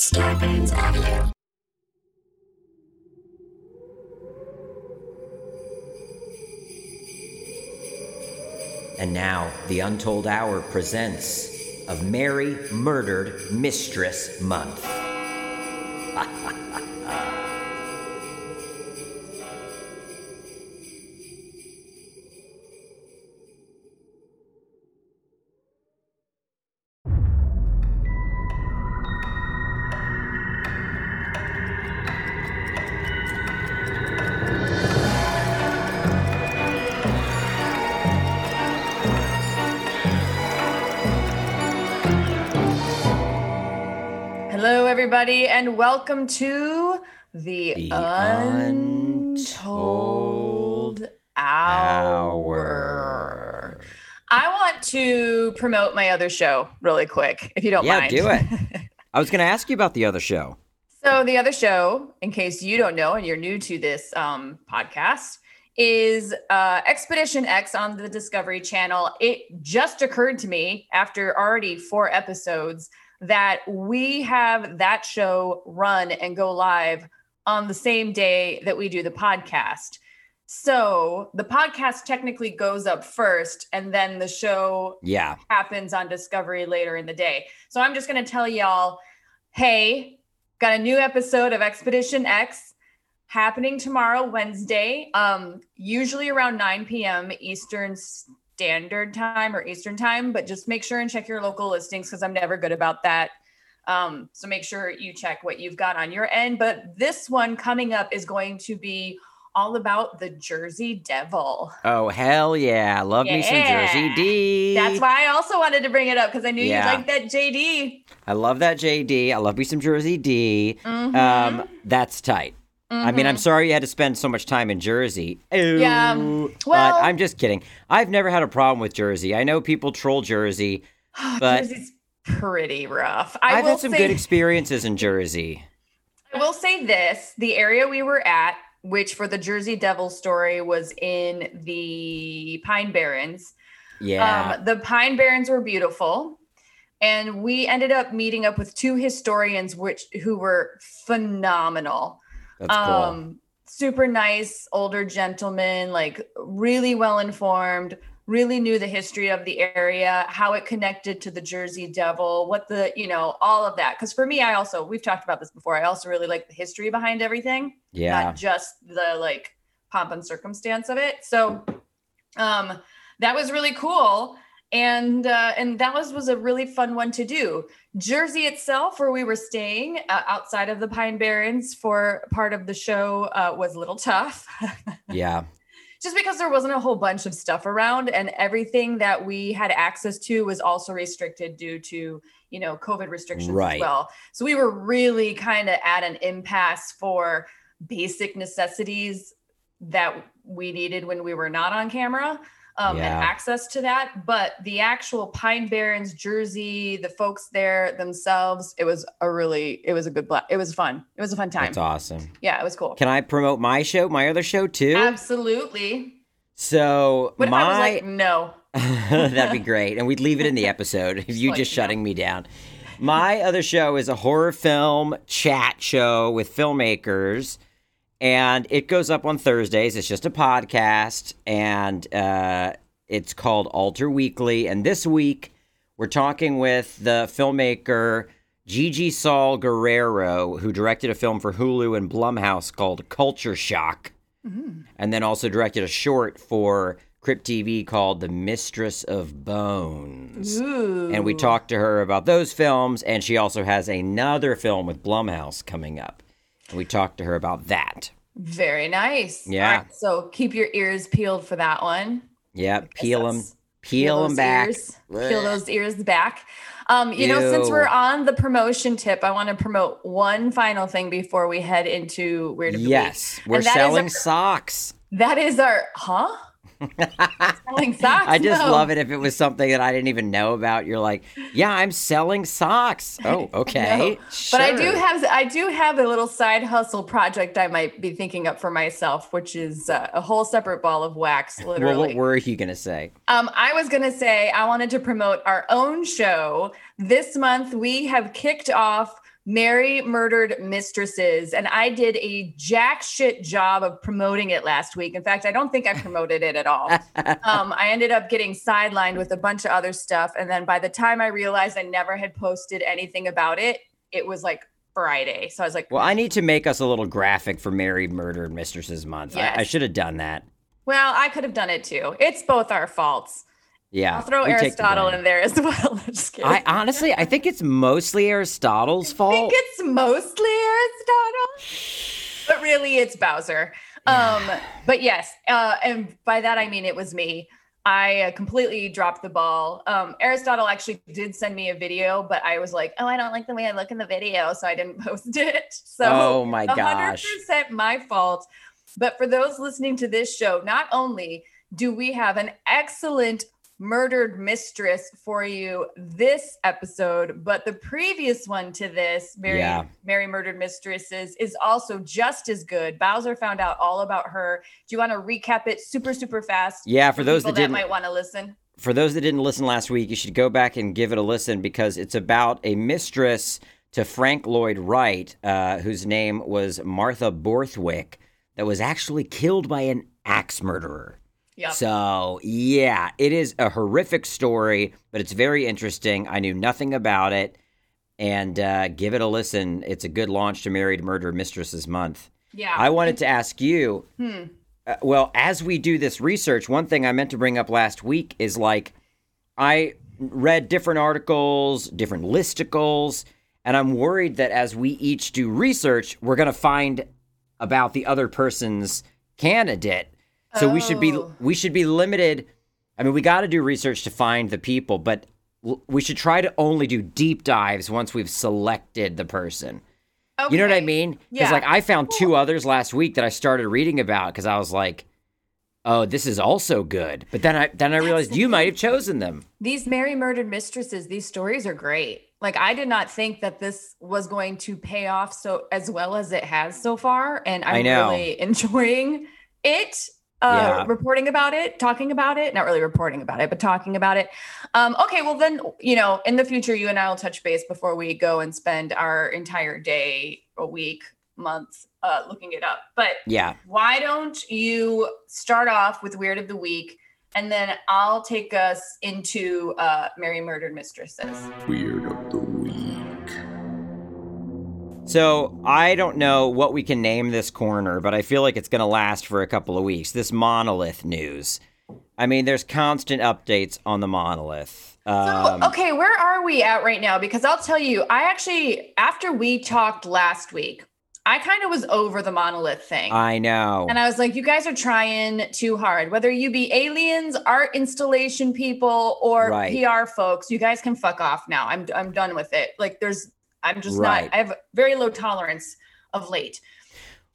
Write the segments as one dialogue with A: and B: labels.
A: Scarpins Audio.
B: And now, The Untold Hour presents of Mary Murdered Mistress Month.
C: and welcome to the,
B: The
C: Untold Hour. I want to promote my other show really quick, if you don't
B: Yeah,
C: mind.
B: do it. I was going to ask you about the other show.
C: so, the other show, in case you don't know and you're new to this um, podcast, is uh, Expedition X on the Discovery Channel. It just occurred to me after already four episodes that we have that show run and go live on the same day that we do the podcast. So the podcast technically goes up first, and then the show
B: Yeah.
C: happens on Discovery later in the day. So I'm just going to tell y'all hey, got a new episode of Expedition X happening tomorrow, Wednesday, um, usually around 9 p.m. Eastern Standard Time or Eastern Time, but just make sure and check your local listings because I'm never good about that. Um, so make sure you check what you've got on your end. But this one coming up is going to be all about the Jersey Devil.
B: Oh, hell yeah. Love me some Jersey D.
C: That's why I also wanted to bring it up because I knew
B: Yeah.
C: you'd like that JD.
B: I love that JD. I love me some Jersey D.
C: Mhm.
B: Um, that's tight. I mean, I'm
C: Mhm.
B: sorry you had to spend so much time in Jersey.
C: Yeah, well-
B: but I'm just kidding. I've never had a problem with Jersey. I know people troll Jersey. but-
C: Jersey's pretty rough. I
B: I've had some
C: say,
B: good experiences in Jersey.
C: I will say this: the area we were at, which for the Jersey Devil story was in the Pine Barrens.
B: Yeah.
C: Um, the Pine Barrens were beautiful, and we ended up meeting up with two historians, which who were phenomenal.
B: That's cool.
C: um super nice older gentleman, like really well informed really knew the history of the area how it connected to the jersey devil what the you know all of that because for me i also we've talked about this before i also really like the history behind everything
B: yeah.
C: not just the like pomp and circumstance of it so um that was really cool and uh, and that was was a really fun one to do jersey itself where we were staying uh, outside of the pine barrens for part of the show uh, was a little tough
B: yeah.
C: just because there wasn't a whole bunch of stuff around and everything that we had access to was also restricted due to you know covid restrictions
B: Right.
C: as well so we were really kind of at an impasse for basic necessities that we needed when we were not on camera um,
B: Yeah.
C: and access to that but the actual pine barrens jersey the folks there themselves it was a really it was a good bla- it was fun it was a fun time
B: That's awesome.
C: yeah it was cool
B: Can I promote my show, my other show too?
C: absolutely
B: So
C: what if
B: my
C: i was like no
B: That'd be great. And we'd leave it in the episode if you
C: Like,
B: just
C: no.
B: shutting me down. My other show is a horror film chat show with filmmakers. And it goes up on Thursdays. It's just a podcast. And uh, it's called Alter Weekly. And this week, we're talking with the filmmaker Gigi Saul Guerrero, who directed a film for Hulu and Blumhouse called Culture Shock and then also directed a short for Crypt TV called The Mistress of Bones.
C: Ooh.
B: And we talked to her about those films, and she also has another film with Blumhouse coming up. We talked to her about that.
C: Very nice.
B: Yeah.
C: Right, so keep your ears peeled for that one.
B: Yeah, peel them,
C: that's-
B: peel them back.
C: Ears, peel those ears back. Um, you know, since we're on the promotion tip, I want to promote one final thing before we head into Weird of the Week.
B: Yes, we're
C: And that is
B: selling
C: our-
B: socks.
C: That is our huh? Selling socks.
B: I just
C: No.
B: love it if it was something that I didn't even know about. You're like, yeah, I'm selling socks. Oh, okay.
C: No. But I do have I do have a little side hustle project I might be thinking up for myself, which is uh, a whole separate ball of wax,
B: Well,
C: literally.
B: what were you gonna say?
C: Um, I was going to say I wanted to promote our own show. This month, we have kicked off Mary Murdered Mistresses. And I did a jack shit job of promoting it last week. In fact, I don't think I promoted it at all. um, I ended up getting sidelined with a bunch of other stuff. And then by the time I realized I never had posted anything about it, it was like Friday. So I was like,
B: Well, I need to make us a little graphic for Married Murdered Mistresses Month. I, I should have done that.
C: well, I could have done it too. It's both our faults.
B: Yeah.
C: I'll throw Aristotle in there as well. I'm just kidding.
B: I honestly, I think it's mostly Aristotle's
C: I
B: fault.
C: think it's mostly Aristotle, but really it's Bowser. Um, but yes, uh, and by that I mean it was me. I uh, completely dropped the ball. Um, Aristotle actually did send me a video, but I was like, "Oh, I don't like the way I look in the video," so I didn't post it. So,
B: Oh my gosh.
C: 100% my fault. But for those listening to this show, not only do we have an excellent murdered mistress for you this episode, but the previous one to this, Mary,
B: Yeah.
C: Mary Murdered Mistresses, is also just as good. Bowser found out all about her. Do you want to recap it super, super fast?
B: Yeah, for those
C: people
B: that didn't
C: might want to listen.
B: for those that didn't listen last week, you should go back and give it a listen because it's about a mistress to Frank Lloyd Wright, uh, whose name was Martha Borthwick, that was actually killed by an axe murderer.
C: Yep.
B: So, yeah, it is a horrific story, but it's very interesting. I knew nothing about it. And uh, give it a listen. It's a good launch to Married Murder Mistresses Month.
C: yeah.
B: I wanted to ask you
C: Hmm.
B: uh, well, as we do this research, one thing I meant to bring up last week is like I read different articles, different listicles, and I'm worried that as we each do research, we're going to find about the other person's candidate. So we should be
C: Oh.
B: we should be limited. I mean, we got to do research to find the people, but we should try to only do deep dives once we've selected the person. You know what I
C: Okay.
B: mean? Because
C: Yeah.
B: like I found two others last week that I started reading about because I was like, "Oh, this is also good." But then I then I realized you might have chosen them.
C: These Mary Murdered Mistresses, these stories are great. Like I did not think that this was going to pay off so as well as it has so far, and I'm really enjoying it. Uh,
B: Yeah.
C: reporting about it, talking about it, not really reporting about it, but talking about it. Um, okay, well then, you know, in the future, you and I will touch base before we go and spend our entire day, a week, month, uh, looking it up. But
B: Yeah,
C: why don't you start off with Weird of the Week and then I'll take us into uh, Mary Murdered Mistresses.
A: Weird of the week.
B: So I don't know what we can name this corner, but I feel like it's going to last for a couple of weeks. This monolith news. I mean, there's constant updates on the monolith. Um,
C: so, okay, where are we at right now? Because I'll tell you, I actually, after we talked last week, I kind of was over the monolith thing.
B: I know.
C: and I was like, you guys are trying too hard. Whether you be aliens, art installation people, or
B: Right.
C: PR folks, you guys can fuck off now. I'm I'm done with it. Like there's I'm just
B: Right.
C: not I have very low tolerance of late.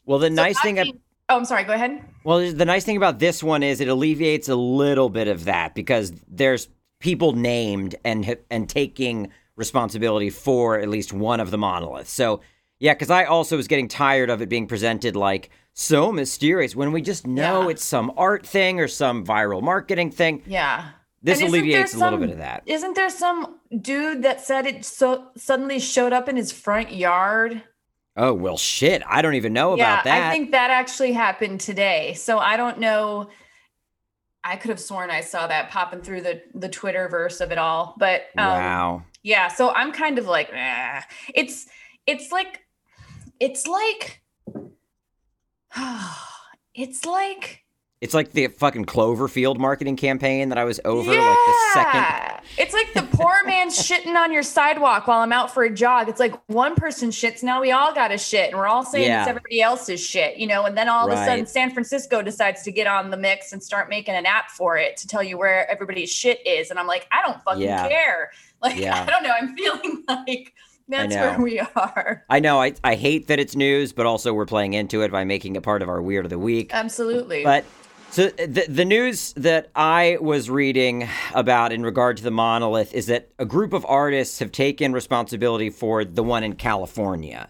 B: well, the
C: So
B: nice thing.
C: being- oh, I'm sorry, go ahead.
B: Well, the nice thing about this one is it alleviates a little bit of that because there's people named and and taking responsibility for at least one of the monoliths. So, yeah, because I also was getting tired of it being presented like so mysterious when we just know
C: Yeah.
B: it's some art thing or some viral marketing thing.
C: Yeah.
B: This
C: And isn't there
B: alleviates a little
C: some-
B: bit of that.
C: Isn't there some dude that said it so suddenly showed up in his front yard?
B: Oh well, shit! I don't even know
C: yeah,
B: about that.
C: I think that actually happened today. So I don't know. I could have sworn I saw that popping through the the Twitter verse of it all, but um,
B: wow.
C: yeah. So I'm kind of like, eh. it's it's like it's like it's like
B: It's like the fucking Cloverfield marketing campaign that I was over like the second.
C: Yeah. It's like the poor man shitting on your sidewalk while I'm out for a jog. It's like one person shits, now we all got to shit, and we're all saying
B: Yeah.
C: it's everybody else's shit, you know. And then all of a sudden, San Francisco decides to get on the mix and start making an app for it to tell you where everybody's shit is. And I'm like, I don't fucking
B: Yeah.
C: care. Like,
B: Yeah.
C: I don't know. I'm feeling like that's where we are.
B: I know. I I hate that it's news, but also we're playing into it by making it part of our weird of the week.
C: Absolutely.
B: But so the the news that I was reading about in regard to the monolith is that a group of artists have taken responsibility for the one in California.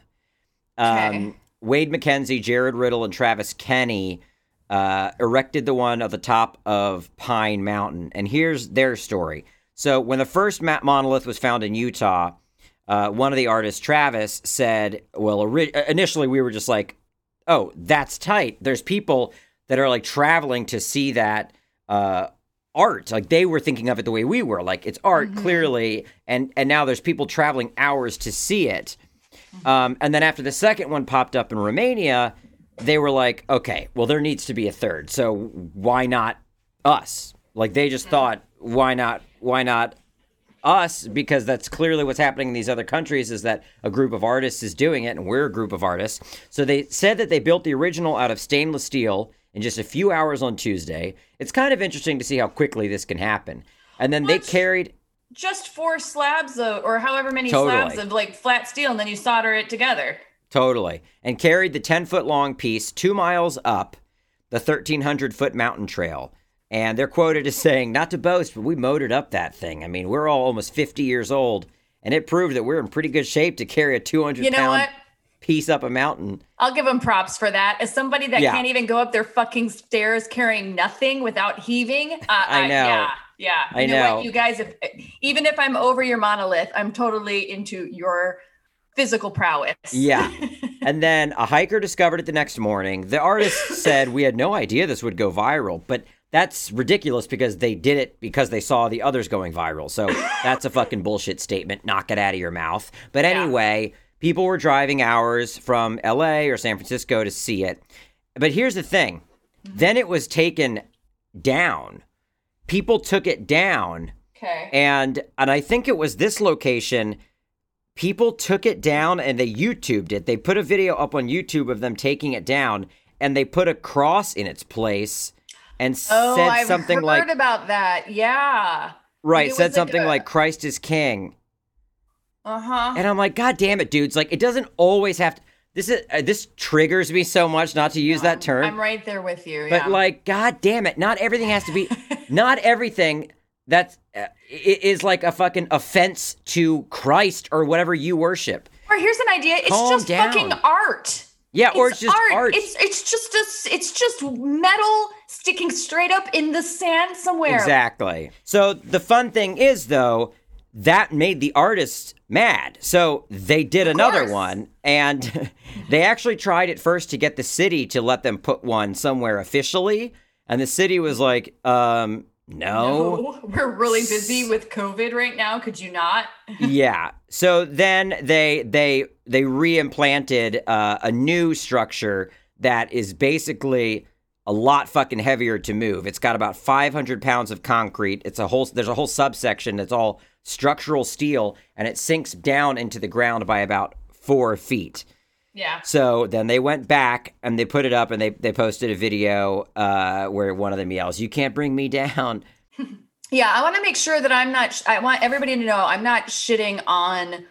C: Okay.
B: Um, Wade McKenzie, Jared Riddle, and Travis Kenny uh, erected the one at the top of Pine Mountain, and here's their story. So when the first monolith was found in Utah. uh, one of the artists, Travis, said, "Well, ori- initially we were just like, oh, that's tight. There's people that are like traveling to see that." Uh, art. Like they were thinking of it the way we were. Like it's art
C: Mhm.
B: clearly and and now there's people traveling hours to see it. Um, and then after the second one popped up in romania they were like okay well there needs to be a third so why not us? Like they just thought why not why not us? Because that's clearly what's happening in these other countries is that a group of artists is doing it and we're a group of artists. So they said that they built the original out of stainless steel in just a few hours on tuesday it's kind of interesting to see how quickly this can happen and then they carried
C: Just four slabs of, or however many
B: Totally.
C: slabs of like flat steel, and then you solder it together.
B: Totally. And carried the 10 foot long piece two miles up the 1,300 foot mountain trail. And they're quoted as saying, not to boast, but we motored up that thing. I mean, we're all almost 50 years old, and it proved that we're in pretty good shape to carry a 200
C: You know
B: pound
C: what?
B: Piece up a mountain.
C: I'll give them props for that. As somebody that
B: Yeah.
C: can't even go up their fucking stairs carrying nothing without heaving, uh,
B: I know.
C: yeah, yeah.
B: I
C: you
B: know.
C: what, you guys. If even if I'm over your monolith, I'm totally into your physical prowess.
B: Yeah. And then a hiker discovered it the next morning. The artist said, We had no idea this would go viral, but that's ridiculous because they did it because they saw the others going viral. So that's a fucking bullshit statement. Knock it out of your mouth. But
C: Yeah.
B: People were driving hours from LA or San Francisco to see it. But here's the thing mm-hmm. then it was taken down. People took it down
C: okay.
B: and and I think it was this location. People took it down and they YouTubed it. They put a video up on YouTube of them taking it down, and they put a cross in its place, and
C: Oh,
B: said
C: I've
B: something
C: heard
B: like
C: about that. Yeah.
B: right, said
C: like
B: something
C: a-
B: like Christ is King,
C: Uh huh.
B: and I'm like, God damn it, dudes! Like it doesn't always have to. This is uh, this triggers me so much not to use that term.
C: I'm right there with you.
B: But
C: yeah.
B: like, god damn it, not everything has to be. not everything that's uh, is like a fucking offense to Christ or whatever you worship.
C: or here's an idea. It's
B: Calm
C: just
B: down.
C: fucking art.
B: Yeah, or it's just art.
C: It's it's just a, it's just metal sticking straight up in the sand somewhere.
B: Exactly. So the fun thing is though, that made the artists mad. So they did another
C: course.
B: one and they actually tried at first to get the city to let them put one somewhere officially, and the city was like, um no.
C: No, we're really busy with COVID right now. Could you not?
B: yeah. So then they they they reimplanted uh, a new structure that is basically a lot fucking heavier to move. It's got about 500 pounds of concrete. It's a whole there's a whole subsection that's all structural steel, and it sinks down into the ground by about four feet.
C: Yeah.
B: So then they went back and they put it up and they, they posted a video uh, where one of them yells, "You can't bring me down."
C: Yeah, I want to make sure that I'm not. Sh- I want everybody to know I'm not shitting on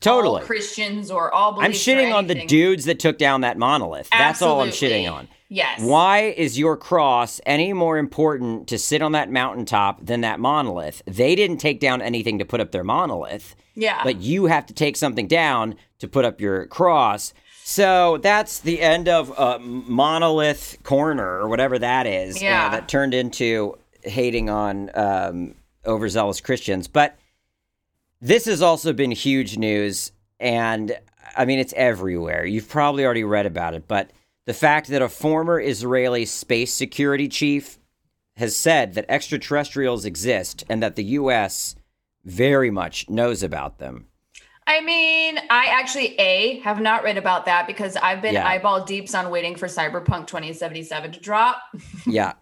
B: Totally.
C: all Christians or all
B: I'm
C: or
B: shitting on the dudes that took down that monolith. That's all I'm shitting on.
C: Yes.
B: Why is your cross any more important to sit on that mountaintop than that monolith? They didn't take down anything to put up their monolith,
C: Yeah.
B: but you have to take something down to put up your cross. So that's the end of uh, Monolith Corner or whatever that is. uh,
C: Yeah.
B: that turned into hating on um, overzealous Christians. But this has also been huge news, and I mean, it's everywhere. You've probably already read about it, but the fact that a former Israeli space security chief has said that extraterrestrials exist and that the U.S. very much knows about them.
C: I mean, I actually a have not read about that because I've been
B: Yeah.
C: eyeball deeps on waiting for Cyberpunk 2077 to drop.
B: Yeah,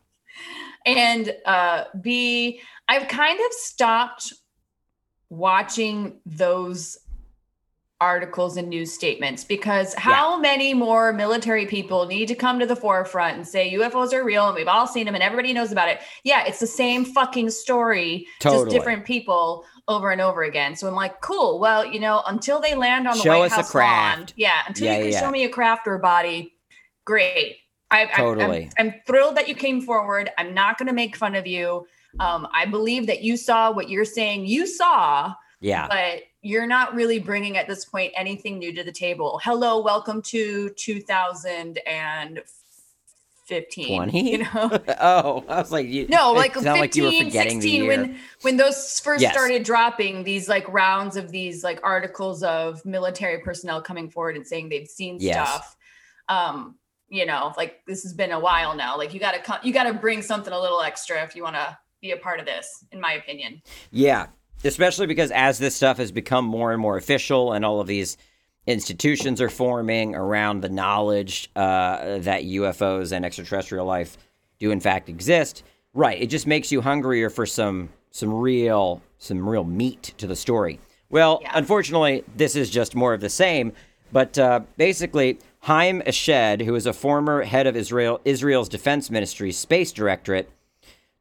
C: and uh b i've kind of stopped watching those articles and news statements because how many more military people need to come to the forefront and say UFOs are real and we've all seen them and everybody knows about it. Yeah, it's the same fucking story,
B: Totally.
C: just different people over and over again. So I'm like, cool. Well, you know, until they land on the
B: Show
C: White
B: us a
C: House
B: craft.
C: lawn, yeah, until
B: Yeah,
C: you can
B: yeah.
C: show me a craft or a body, great. I, I-
B: Totally.
C: I'm, I'm thrilled that you came forward. I'm not going to make fun of you. Um, I believe that you saw what you're saying you saw,
B: yeah,
C: but you're not really bringing at this point anything new to the table. Hello, welcome to 2015.
B: 20?
C: you know
B: oh, I was like, you,
C: no like 15
B: like you were forgetting
C: 16 when when those first
B: Yes.
C: started dropping these like rounds of these like articles of military personnel coming forward and saying they've seen
B: Yes.
C: stuff um you know like this has been a while now like you got to you got to bring something a little extra if you want to be a part of this in my opinion
B: Yeah, especially because as this stuff has become more and more official, and all of these institutions are forming around the knowledge uh, that UFOs and extraterrestrial life do in fact exist. Right, it just makes you hungrier for some some real some real meat to the story. Well,
C: Yeah.
B: unfortunately, this is just more of the same. But uh, basically, Haim Eshed, who is a former head of Israel Israel's Defense Ministry's Space Directorate,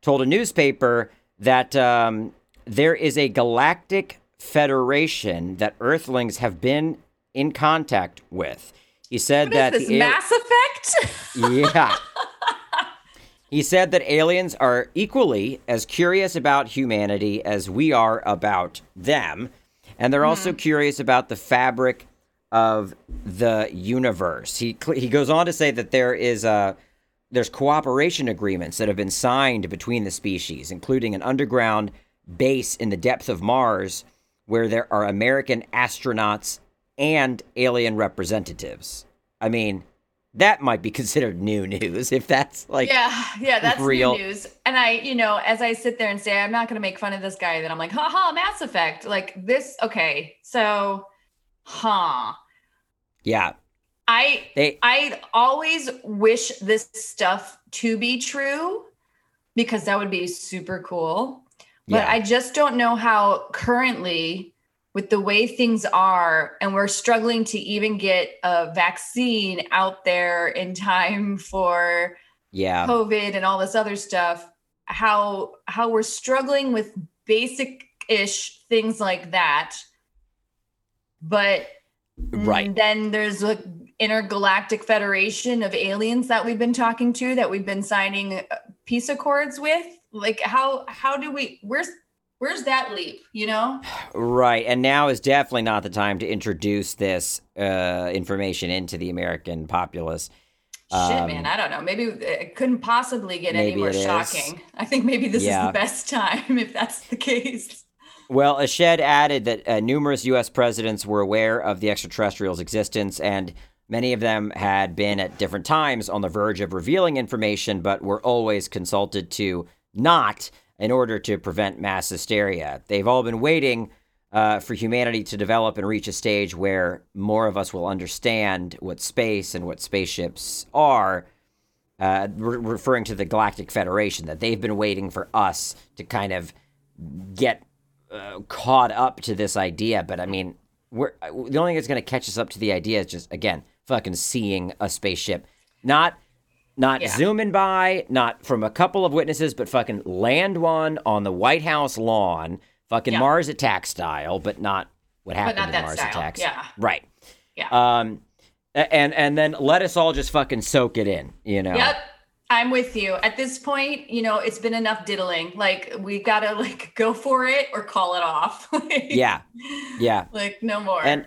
B: told a newspaper that um, there is a galactic federation that Earthlings have been in contact with. He said
C: what
B: that
C: is this
B: the al-
C: mass effect
B: yeah. He said that aliens are equally as curious about humanity as we are about them. And they're also hmm. curious about the fabric of the universe. He, he goes on to say that there is a, there's cooperation agreements that have been signed between the species, including an underground base in the depth of Mars where there are American astronauts and alien representatives. I mean, that might be considered new news if that's like
C: yeah yeah that's
B: real-
C: new news. And i you know as i sit there and say i'm not going to make fun of this guy then i'm like haha mass effect. Like this okay so huh.
B: Yeah.
C: I
B: they
C: I always wish this stuff to be true because that would be super cool. But
B: yeah
C: I just don't know how currently, with the way things are, and we're struggling to even get a vaccine out there in time for
B: yeah
C: COVID and all this other stuff, how how we're struggling with basic ish things like that. But
B: right
C: Then there's a intergalactic federation of aliens that we've been talking to that we've been signing uh, peace accords with. Like how how do we where's where's that leap, you know?
B: right and now is definitely not the time to introduce this uh, information into the american populace
C: Shit,
B: Um,
C: man, I don't know. Maybe it couldn't possibly get any more
B: it is.
C: shocking. I think maybe this
B: Yeah.
C: is the best time if that's the case.
B: Well, Eshed added that uh, numerous U.S. presidents were aware of the extraterrestrials' existence, and many of them had been at different times on the verge of revealing information, but were always consulted to not in order to prevent mass hysteria. They've all been waiting uh, for humanity to develop and reach a stage where more of us will understand what space and what spaceships are. Uh, re- referring to the Galactic Federation, that they've been waiting for us to kind of get uh, caught up to this idea, but I mean, we're the only thing that's going to catch us up to the idea is just again fucking seeing a spaceship, not not
C: Yeah.
B: zooming by, not from a couple of witnesses, but fucking land one on the White House lawn, fucking
C: Yeah.
B: Mars Attack style, but not what happened
C: not
B: in
C: that
B: Mars
C: style.
B: Attacks.
C: Yeah.
B: right.
C: Yeah.
B: Um, and and then let us all just fucking soak it in, you know.
C: Yep. I'm with you. At this point, you know, it's been enough diddling. Like we gotta like go for it or call it off. Like,
B: Yeah, yeah.
C: Like no more.
B: And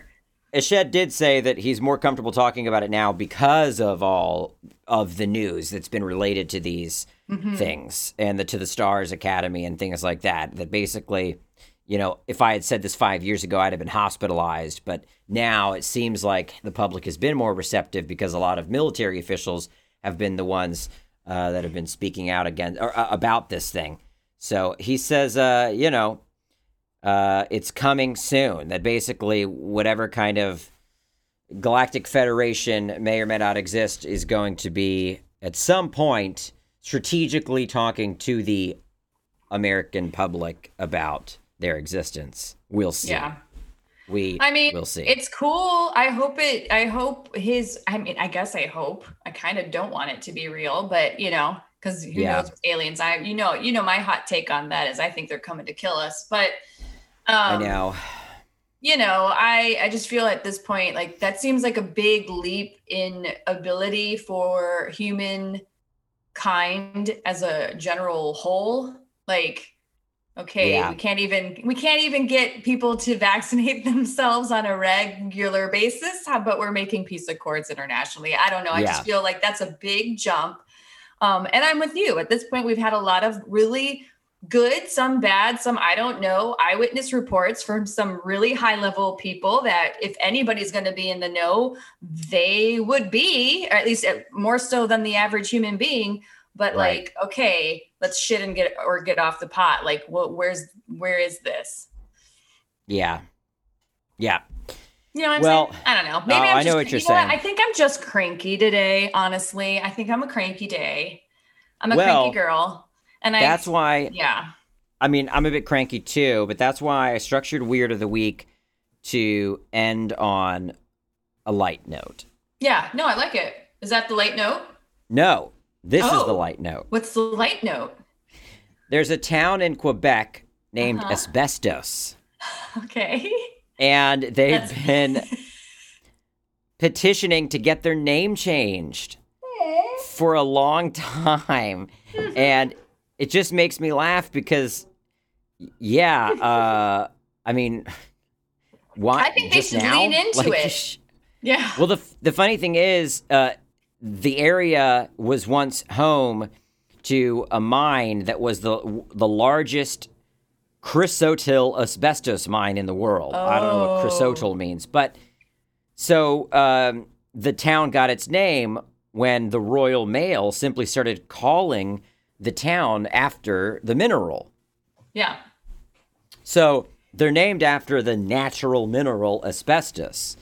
B: Eshed did say that he's more comfortable talking about it now because of all of the news that's been related to these
C: Mhm.
B: things and the to the Stars Academy and things like that. That basically, you know, if I had said this five years ago, I'd have been hospitalized. But now it seems like the public has been more receptive because a lot of military officials have been the ones uh, that have been speaking out against or uh, about this thing. So he says, uh, you know, uh, it's coming soon. That basically whatever kind of galactic federation may or may not exist is going to be at some point strategically talking to the American public about their existence. We'll see.
C: yeah.
B: We
C: I mean,
B: we'll see.
C: it's cool. I hope it. I hope his. I mean, I guess I hope. I kind of don't want it to be real, but you know, because who
B: Yeah.
C: knows aliens? I, you know, you know, my hot take on that is I think they're coming to kill us. But,
B: I
C: um,
B: know.
C: You know, I I just feel at this point like that seems like a big leap in ability for human kind as a general whole. Like, okay,
B: Yeah.
C: we can't even we can't even get people to vaccinate themselves on a regular basis. About we're making peace accords internationally? I don't know. I
B: Yeah.
C: just feel like that's a big jump. Um, and I'm with you. At this point, we've had a lot of really good, some bad, some I don't know, eyewitness reports from some really high level people that if anybody's going to be in the know, they would be, or at least more so than the average human being. But
B: Right.
C: like, okay, let's shit and get or get off the pot. Like, what? Where's where is this?
B: Yeah. Yeah.
C: You know what I'm
B: Well,
C: saying? I don't know. Maybe
B: oh,
C: I'm
B: I know
C: just,
B: what you're
C: you know
B: saying.
C: I think I'm just cranky today. Honestly, I think I'm a cranky day. I'm a
B: Well,
C: cranky girl, and I.
B: That's why
C: Yeah.
B: I mean, I'm a bit cranky too, but that's why I structured Weird of the Week to end on a light note.
C: Yeah. No, I like it. Is that the light note?
B: No, this is the
C: Oh.
B: light note.
C: What's the light note?
B: There's a town in Quebec named
C: Uh-huh.
B: Asbestos,
C: Okay.
B: and they've
C: That's-
B: been petitioning to get their name changed for a long time. and it just makes me laugh because, yeah, uh, I mean, why?
C: I think they should
B: now?
C: lean into
B: Like,
C: it.
B: sh-
C: Yeah.
B: Well, the the funny thing is, uh, the area was once home to a mine that was the the largest chrysotile asbestos mine in the world. I don't know what
C: Oh.
B: chrysotile means, but so um, the town got its name when the Royal Mail simply started calling the town after the mineral.
C: Yeah.
B: So they're named after the natural mineral asbestos.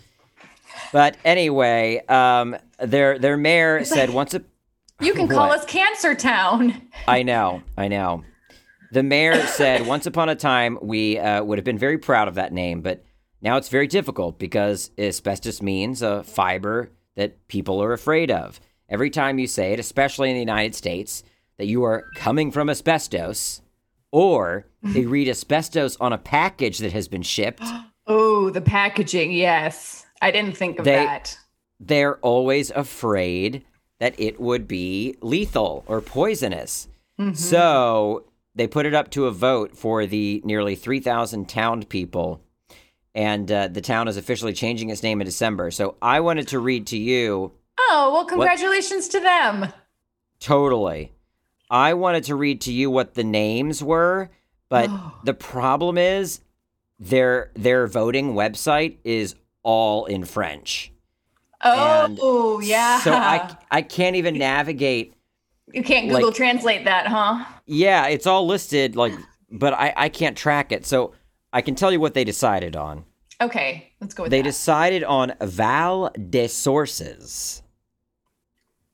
B: But anyway, um, their their mayor said once a
C: You can call us Cancer Town.
B: I know, I know. The mayor said once upon a time we uh, would have been very proud of that name, but now it's very difficult because asbestos means a fiber that people are afraid of. Every time you say it, especially in the United States, that you are coming from asbestos, or they read asbestos on a package that has been shipped,
C: Oh, the packaging. Yes. I didn't think of
B: They-
C: that.
B: they're always afraid that it would be lethal or poisonous.
C: Mm-hmm.
B: So they put it up to a vote for the nearly 3,000 town people, and uh, the town is officially changing its name in December. So I wanted to read to you
C: Oh, well, congratulations to them.
B: totally. I wanted to read to you what the names were, but the problem is their their voting website is all in French. And
C: Oh, yeah.
B: So I I can't even navigate
C: you can't Google
B: like-
C: translate that, huh?
B: Yeah, it's all listed like but I I can't track it. So I can tell you what they decided on.
C: Okay, let's go with
B: They
C: that.
B: decided on Val des Sources.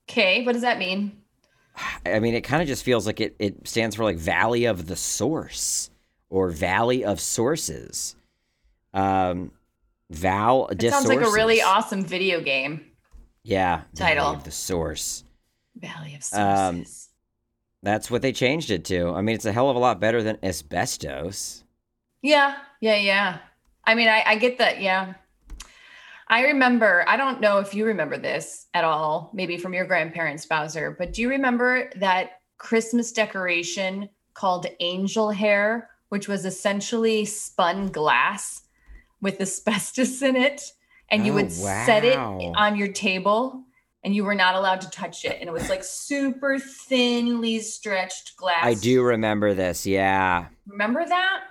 C: okay, what does that mean?
B: I mean, it kind of just feels like it, it stands for like Valley of the Source or Valley of Sources. Um, Val
C: It sounds like a really awesome video game.
B: yeah
C: title.
B: Valley of the Source.
C: Valley of
B: Um,
C: Sources.
B: That's what they changed it to. I mean, it's a hell of a lot better than asbestos.
C: yeah, yeah, yeah. I mean, I, I get that. Yeah. I remember, I don't know if you remember this at all, maybe from your grandparents, Bowser, but do you remember that Christmas decoration called angel hair, which was essentially spun glass with asbestos in it? And you
B: Oh,
C: would set it on your table and you were not allowed to touch it. And it was like super thinly stretched glass.
B: I do remember this. Yeah.
C: Remember that?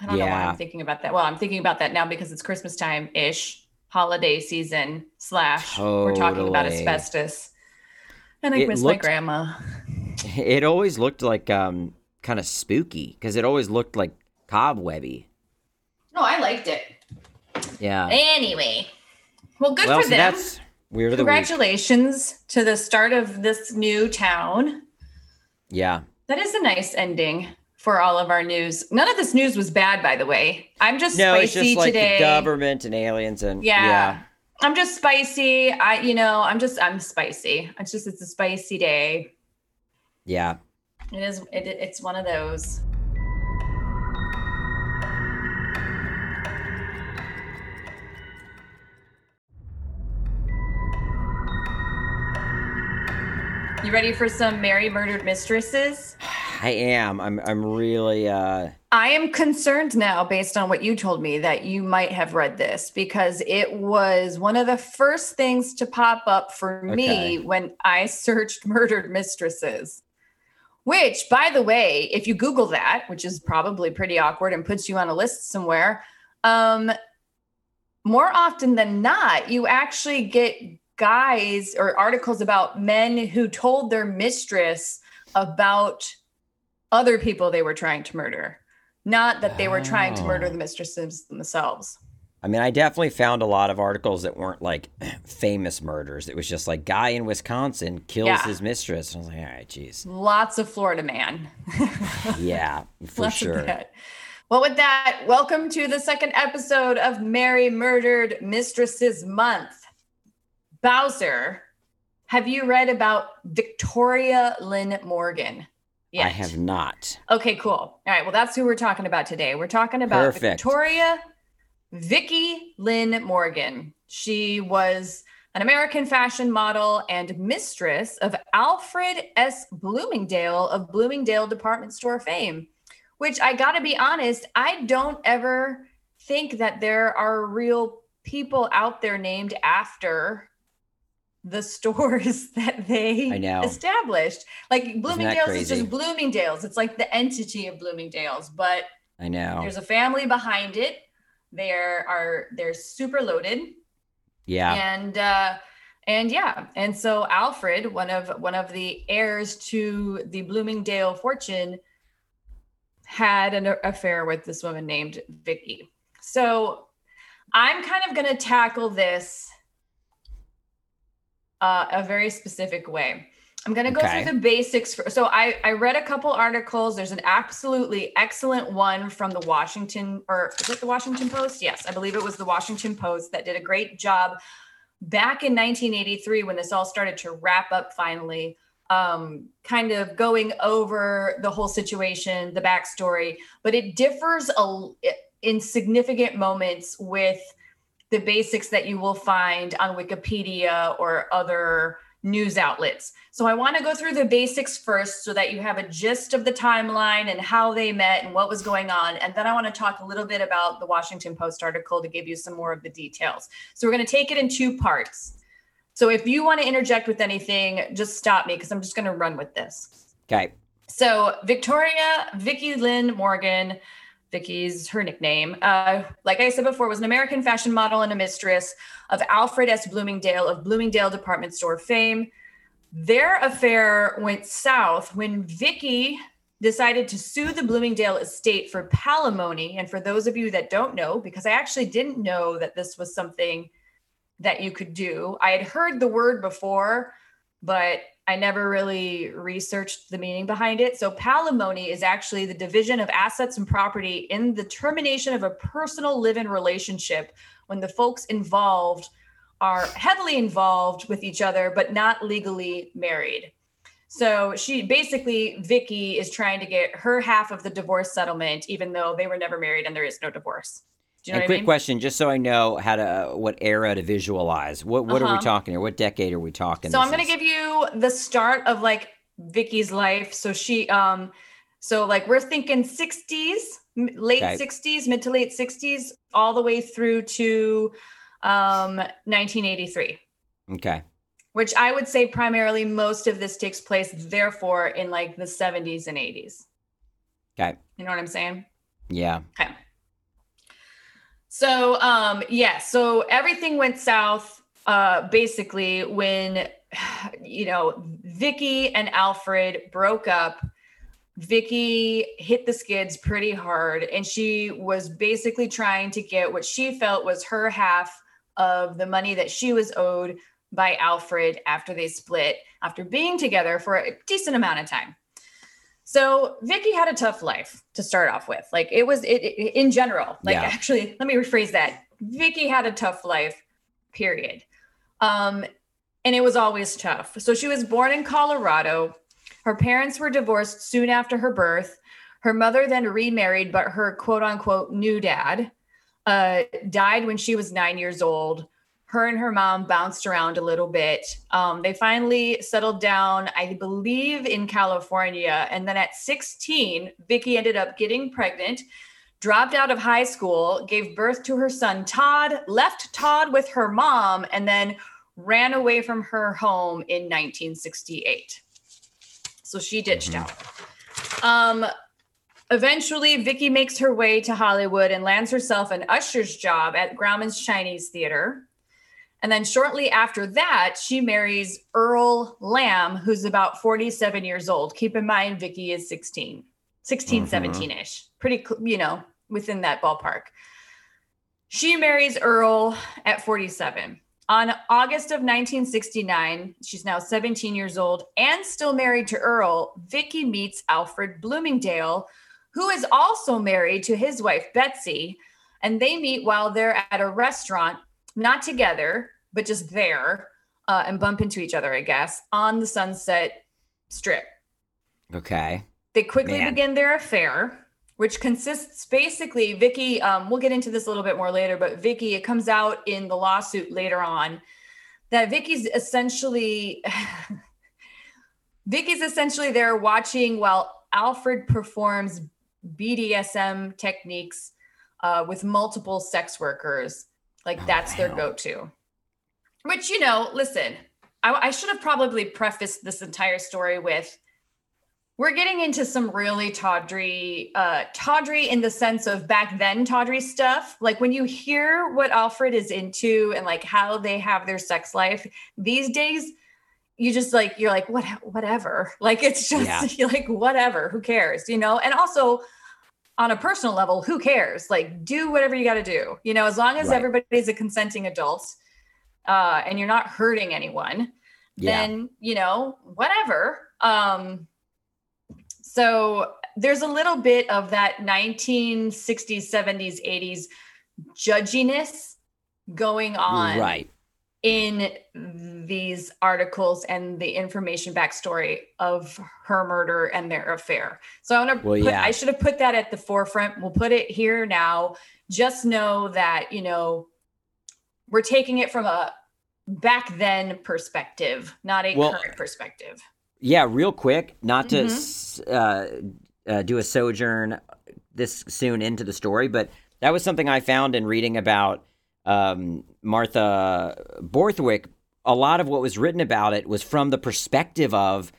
C: I don't know why
B: Yeah.
C: I'm thinking about that. Well, I'm thinking about that now because it's Christmas time ish, holiday season slash. We're talking about asbestos, and I
B: It
C: miss my grandma.
B: It always looked like um kind of spooky because it always looked like cobwebby.
C: No, I liked it.
B: Yeah.
C: Anyway, well, good
B: well,
C: for
B: so
C: them.
B: that's weird of the week.
C: Congratulations to the start of this new town.
B: Yeah.
C: That is a nice ending for all of our news. None of this news was bad, by the way. I'm just
B: No,
C: spicy
B: it's just like
C: today.
B: the government and aliens and
C: Yeah.
B: yeah.
C: I'm just spicy. I, you know, I'm just, I'm spicy. It's just, it's a spicy day.
B: Yeah.
C: It is, it, it's one of those. Ready for some Mary Murdered Mistresses?
B: I am. I'm I'm really uh
C: I am concerned now, based on what you told me, that you might have read this because it was one of the first things to pop up for
B: Okay.
C: me when I searched murdered mistresses. Which, by the way, if you Google that, which is probably pretty awkward and puts you on a list somewhere, um, more often than not, you actually get guys or articles about men who told their mistress about other people they were trying to murder, not that they were trying to murder
B: Oh.
C: the mistresses themselves.
B: I mean, I definitely found a lot of articles that weren't like famous murders. It was just like guy in Wisconsin kills
C: Yeah.
B: his mistress. I was like, all right, geez,
C: Lots of Florida man.
B: yeah, for
C: Lots
B: sure.
C: Well, with that, welcome to the second episode of Mary Murdered Mistresses Month. Bowser, have you read about Victoria Lynn Morgan? Yet?
B: I have not.
C: Okay, cool. All right. Well, that's who we're talking about today. We're talking about
B: Perfect.
C: Victoria Vicky Lynn Morgan. She was an American fashion model and mistress of Alfred S. Bloomingdale of Bloomingdale department store fame, which I got to be honest, I don't ever think that there are real people out there named after the stores that they established. Like Bloomingdale's is just Bloomingdale's. It's like the entity of Bloomingdale's, but
B: I know.
C: there's a family behind it. There are they're super loaded
B: Yeah.
C: and uh and yeah and so alfred one of one of the heirs to the bloomingdale fortune had an affair with this woman named vicky so i'm kind of going to tackle this uh, a very specific way. I'm going to go
B: Okay.
C: through the basics for, so I, I read a couple articles. There's an absolutely excellent one from the washington or is it the washington post? Yes i believe it was the washington post that did a great job back in 1983 when this all started to wrap up finally um, kind of going over the whole situation the backstory. But it differs a, in significant moments with the basics that you will find on wikipedia or other news outlets so i want to go through the basics first so that you have a gist of the timeline and how they met and what was going on and then i want to talk a little bit about the washington post article to give you some more of the details so we're going to take it in two parts. So if you want to interject with anything, just stop me because I'm just going to run with this.
B: Okay.
C: So Victoria Vicky Lynn Morgan, Vicky's her nickname. Uh, like I said before, was an American fashion model and a mistress of Alfred S. Bloomingdale of Bloomingdale department store fame. Their affair went south when Vicky decided to sue the Bloomingdale estate for palimony. And for those of you that don't know, because I actually didn't know that this was something that you could do, I had heard the word before, but I never really researched the meaning behind it. So, palimony is actually the division of assets and property in the termination of a personal live in relationship when the folks involved are heavily involved with each other, but not legally married. So she basically, Vicky is trying to get her half of the divorce settlement, even though they were never married and there is no divorce. Do you know
B: and quick
C: I mean?
B: question, just so I know how to what era to visualize. What what are we
C: Uh-huh.
B: talking here? What decade are we talking?
C: So I'm going to give you the start of like Vicky's life. So she, um, so like we're thinking 60s, late
B: Okay.
C: 60s, mid to late 60s, all the way through to um 1983.
B: Okay.
C: Which I would say primarily most of this takes place, therefore, in like the 70s and 80s.
B: Okay.
C: You know what I'm saying?
B: Yeah.
C: Okay. So um yeah, so everything went south uh basically when you know Vicky and Alfred broke up. Vicky hit the skids pretty hard and she was basically trying to get what she felt was her half of the money that she was owed by Alfred after they split after being together for a decent amount of time. So Vicky had a tough life to start off with. Like it was it, it- in general. Like
B: Yeah.
C: actually, let me rephrase that. Vicky had a tough life, period. Um, and it was always tough. So she was born in Colorado. Her parents were divorced soon after her birth. Her mother then remarried, but her quote unquote new dad uh, died when she was nine years old. Her and her mom bounced around a little bit. Um, they finally settled down, I believe, in California. And then at 16, Vicky ended up getting pregnant, dropped out of high school, gave birth to her son Todd, left Todd with her mom, and then ran away from her home in 1968. So she ditched mm-hmm. out. Um, eventually, Vicky makes her way to Hollywood and lands herself an usher's job at Grauman's Chinese Theater. And then shortly after that, she marries Earl Lamb, who's about 47 years old. Keep in mind, Vicky is 16, 16, mm-hmm. 17 ish, pretty, you know, within that ballpark. She marries Earl at 47. On August of 1969, she's now 17 years old and still married to Earl. Vicky meets Alfred Bloomingdale, who is also married to his wife, Betsy. And they meet while they're at a restaurant, not together, but just there uh, and bump into each other, I guess, on the Sunset Strip.
B: Okay.
C: They quickly Man. begin their affair, which consists basically, Vicky, um, we'll get into this a little bit more later, but Vicky, it comes out in the lawsuit later on that Vicky's essentially. Vicky's essentially there watching while Alfred performs BDSM techniques uh, with multiple sex workers. Like oh, that's their go to. Which, you know, listen, I, I should have probably prefaced this entire story with we're getting into some really tawdry, uh, tawdry in the sense of back then tawdry stuff. Like when you hear what Alfred is into and like how they have their sex life these days, you just like you're like what whatever. Like it's just yeah. like whatever. Who cares? You know. And also on a personal level, who cares? Like do whatever you got to do. You know, as long as right. everybody's a consenting adult uh, and you're not hurting anyone, yeah. then you know whatever. Um, so there's a little bit of that 1960s, 70s, 80s judginess going on,
B: right?
C: In these articles and the information backstory of her murder and their affair. So I want to well, put, yeah. I should have put that at the forefront. We'll put it here now. Just know that, you know, we're taking it from a back then perspective, not a well, current perspective.
B: Yeah, real quick, not to mm-hmm. uh, uh, do a sojourn this soon into the story, but that was something I found in reading about um, Martha Borthwick. A lot of what was written about it was from the perspective of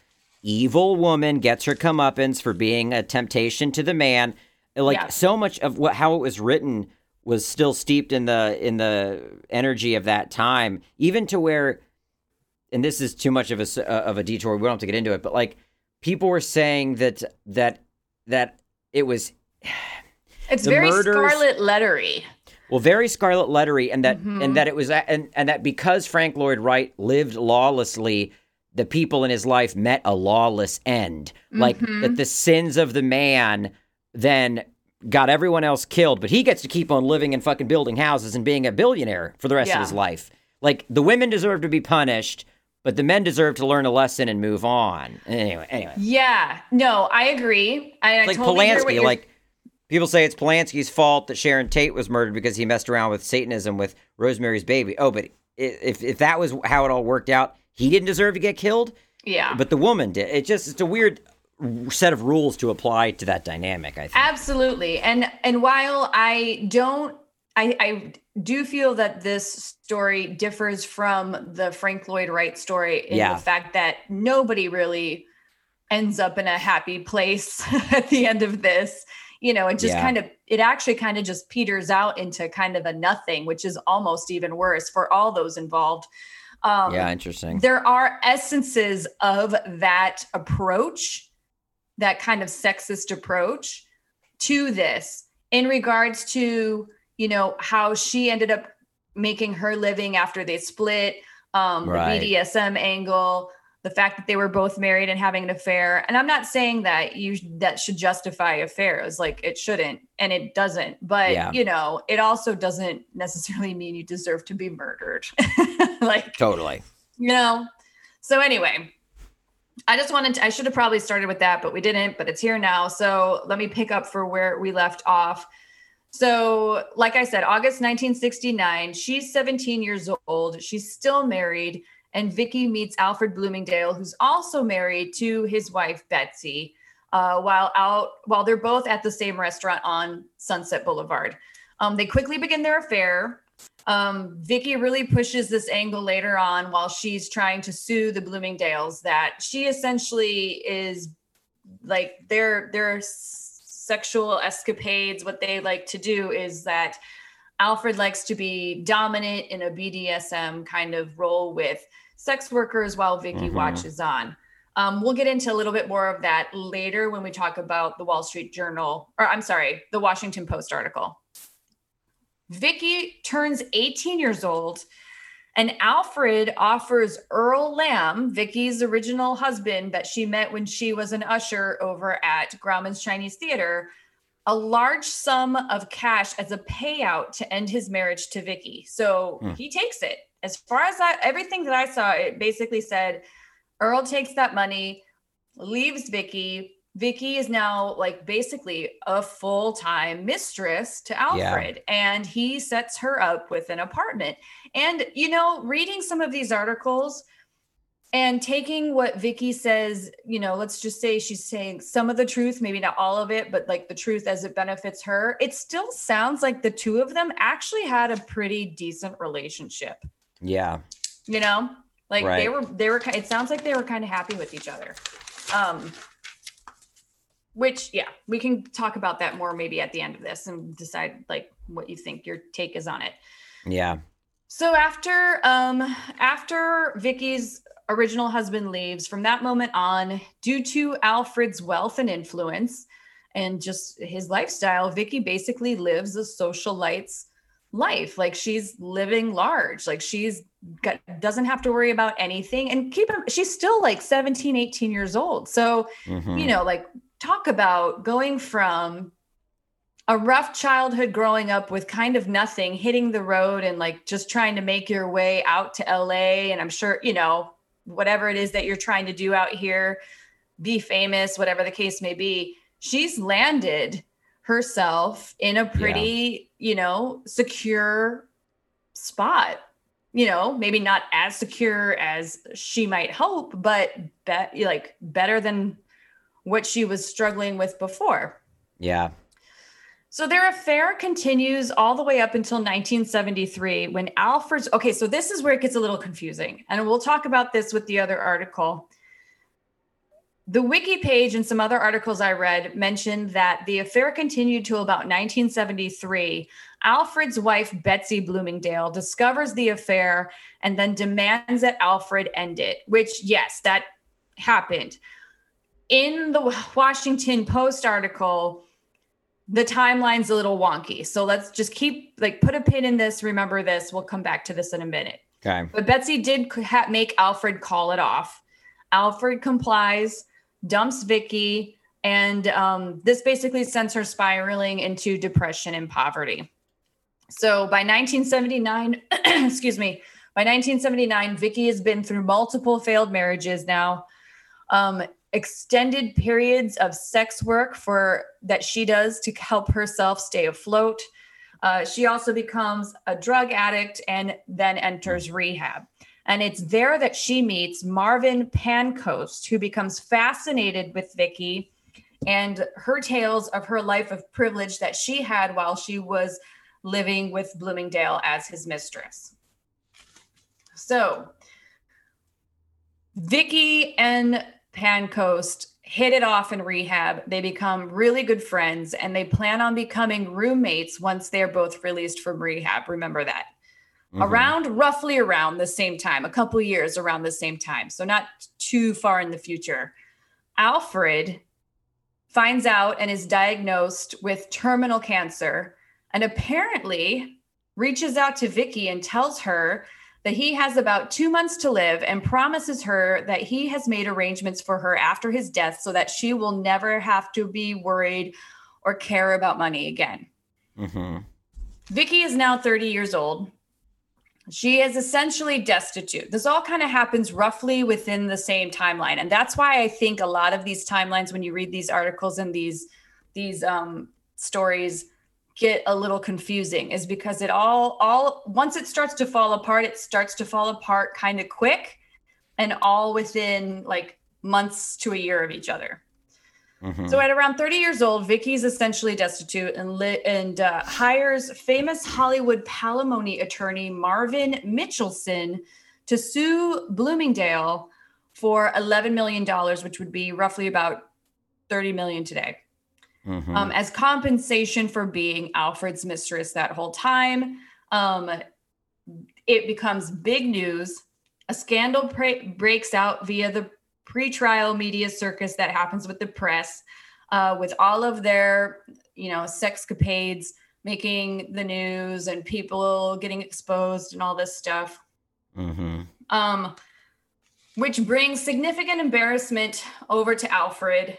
B: evil woman gets her comeuppance for being a temptation to the man. Like yeah. so much of what how it was written was still steeped in the in the energy of that time, even to where, and this is too much of a uh, of a detour. We don't have to get into it, but like people were saying that that that it was.
C: It's very murders, scarlet lettery.
B: Well, very scarlet lettery, and that mm-hmm. and that it was and and that because Frank Lloyd Wright lived lawlessly, the people in his life met a lawless end. Mm-hmm. Like that the sins of the man then got everyone else killed, but he gets to keep on living and fucking building houses and being a billionaire for the rest yeah. of his life. Like the women deserve to be punished, but the men deserve to learn a lesson and move on. Anyway, anyway.
C: Yeah, no, I agree. I,
B: like totally Polanski, like people say it's Polanski's fault that Sharon Tate was murdered because he messed around with Satanism with Rosemary's Baby. Oh, but if if that was how it all worked out, he didn't deserve to get killed.
C: Yeah,
B: but the woman did. It just it's a weird set of rules to apply to that dynamic i think.
C: Absolutely. And and while i don't i i do feel that this story differs from the frank lloyd wright story in yeah. the fact that nobody really ends up in a happy place at the end of this. You know it just yeah. kind of it actually kind of just peters out into kind of a nothing which is almost even worse for all those involved.
B: Um, yeah interesting.
C: there are essences of that approach that kind of sexist approach to this in regards to you know how she ended up making her living after they split um right. the bdsm angle the fact that they were both married and having an affair. And i'm not saying that you that should justify affairs like it shouldn't and it doesn't. But yeah. you know it also doesn't necessarily mean you deserve to be murdered. Like
B: totally.
C: you know? So anyway I just wanted to, I should have probably started with that, but we didn't, but it's here now. So let me pick up for where we left off. So, like I said, August 1969, she's 17 years old. She's still married. And Vicky meets Alfred Bloomingdale, who's also married to his wife, Betsy, uh, while out while they're both at the same restaurant on Sunset Boulevard. Um, they quickly begin their affair. Um, Vicky really pushes this angle later on while she's trying to sue the Bloomingdales that she essentially is like their their sexual escapades, what they like to do is that Alfred likes to be dominant in a BDSM kind of role with sex workers while Vicky mm-hmm. watches on. Um, we'll get into a little bit more of that later when we talk about the Wall Street Journal, or I'm sorry, the Washington Post article. Vicky turns 18 years old and Alfred offers Earl Lamb, Vicky's original husband that she met when she was an usher over at Grauman's Chinese Theater, a large sum of cash as a payout to end his marriage to Vicky. So hmm. he takes it. As far as that, everything that I saw, it basically said Earl takes that money, leaves Vicky, Vicky is now like basically a full time mistress to Alfred, yeah. and he sets her up with an apartment. And, you know, reading some of these articles and taking what Vicky says, you know, let's just say she's saying some of the truth, maybe not all of it, but like the truth as it benefits her, it still sounds like the two of them actually had a pretty decent relationship.
B: Yeah.
C: You know, like right. they were, they were, it sounds like they were kind of happy with each other. Um, which yeah we can talk about that more maybe at the end of this and decide like what you think your take is on it.
B: Yeah.
C: So after um after vicky's original husband leaves from that moment on due to alfred's wealth and influence and just his lifestyle vicky basically lives a socialite's life. Like she's living large. Like she's got, doesn't have to worry about anything. And keep her, she's still like 17 18 years old. So mm-hmm. you know like talk about going from a rough childhood growing up with kind of nothing, hitting the road and like just trying to make your way out to LA. And I'm sure, you know, whatever it is that you're trying to do out here, be famous, whatever the case may be. She's landed herself in a pretty, yeah. you know, secure spot. You know, maybe not as secure as she might hope, but bet like better than what she was struggling with before.
B: Yeah.
C: So their affair continues all the way up until 1973 when Alfred's okay, so this is where it gets a little confusing. And we'll talk about this with the other article. The wiki page and some other articles I read mentioned that the affair continued till about 1973. Alfred's wife, Betsy Bloomingdale, discovers the affair and then demands that Alfred end it, which, yes, that happened in the Washington Post article, the timeline's a little wonky. So let's just keep like put a pin in this. Remember this. We'll come back to this in a minute.
B: Okay.
C: But Betsy did ha- make Alfred call it off. Alfred complies, dumps Vicky, and um, this basically sends her spiraling into depression and poverty. So by 1979, excuse me, by 1979, Vicky has been through multiple failed marriages now. Um, extended periods of sex work for that she does to help herself stay afloat. Uh, she also becomes a drug addict and then enters rehab. And it's there that she meets Marvin Pancoast, who becomes fascinated with Vicky and her tales of her life of privilege that she had while she was living with Bloomingdale as his mistress. So, Vicky and Pancoast hit it off in rehab. They become really good friends and they plan on becoming roommates once they're both released from rehab. Remember that. Mm-hmm. Around roughly around the same time, a couple years around the same time. So not too far in the future. Alfred finds out and is diagnosed with terminal cancer and apparently reaches out to Vicky and tells her that he has about two months to live and promises her that he has made arrangements for her after his death so that she will never have to be worried or care about money again. Mm-hmm. Vicky is now 30 years old. She is essentially destitute. This all kind of happens roughly within the same timeline. And that's why I think a lot of these timelines, when you read these articles and these, these um, stories, get a little confusing is because it all all once it starts to fall apart it starts to fall apart kind of quick and all within like months to a year of each other
B: Mhm.
C: so at around 30 years old Vicky's essentially destitute and li- and uh, hires famous hollywood palimony attorney marvin mitchelson to sue bloomingdale for 11 million dollars which would be roughly about 30 million today
B: Mhm.
C: um, as compensation for being Alfred's mistress that whole time. Um, it becomes big news. A scandal pre- breaks out via the pretrial media circus that happens with the press, uh, with all of their, you know, sexcapades making the news and people getting exposed and all this stuff
B: Mhm.
C: um, which brings significant embarrassment over to Alfred,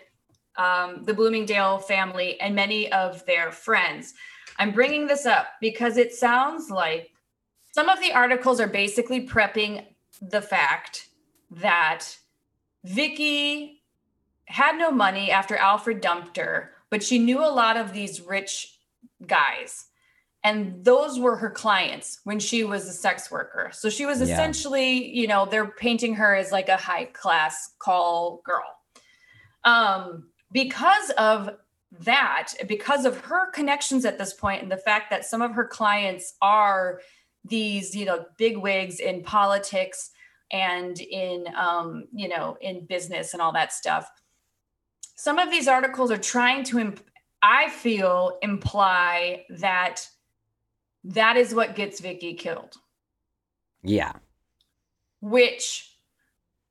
C: um, the Bloomingdale family, and many of their friends. I'm bringing this up because it sounds like some of the articles are basically prepping the fact that Vicky had no money after Alfred dumped her, but she knew a lot of these rich guys and those were her clients when she was a sex worker so she was
B: Yeah.
C: essentially you know they're painting her as like a high class call girl um because of that because of her connections at this point and the fact that some of her clients are these you know big wigs in politics and in um you know in business and all that stuff. Some of these articles are trying to imp- i feel imply that that is what gets Vicky killed,
B: Yeah.
C: which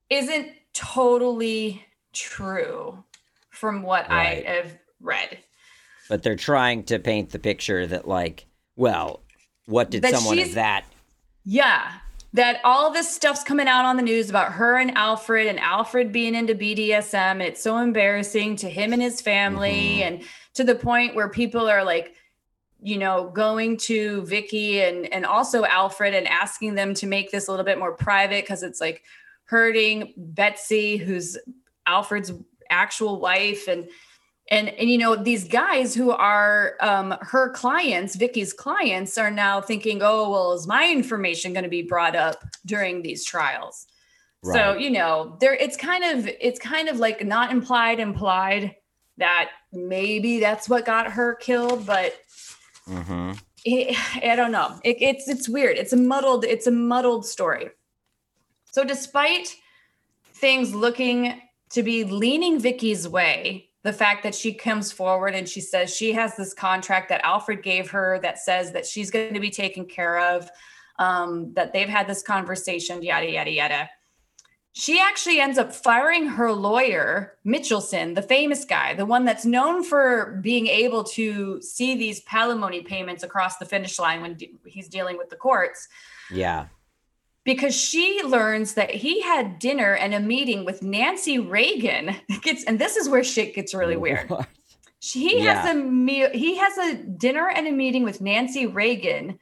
C: isn't totally true from what
B: Right.
C: I have read.
B: But they're trying to paint the picture that, like, well, what did
C: That
B: someone of that?
C: Yeah, that all this stuff's coming out on the news about her and Alfred and Alfred being into BDSM. It's so embarrassing to him and his family,
B: Mhm.
C: and to the point where people are like, you know, going to Vicky and and also Alfred and asking them to make this a little bit more private because it's like hurting Betsy, who's Alfred's actual wife, and and and you know these guys who are um, her clients, Vicky's clients, are now thinking, oh well, is my information going to be brought up during these trials? So you know, there it's kind of it's kind of like not implied, implied that maybe that's what got her killed, but
B: hmm
C: it, I don't know. It, it's it's weird. It's a muddled. It's a muddled story. So despite things looking to be leaning Vicky's way, the fact that she comes forward and she says she has this contract that Alfred gave her that says that she's going to be taken care of, um, that they've had this conversation, yada yada yada. She actually ends up firing her lawyer, Mitchelson, the famous guy, the one that's known for being able to see these palimony payments across the finish line when de- he's dealing with the courts,
B: Yeah.
C: Because she learns that he had dinner and a meeting with Nancy Reagan. Gets, and this is where shit gets really weird.
B: What?
C: He
B: Yeah.
C: has a meal. He has a dinner and a meeting with Nancy Reagan,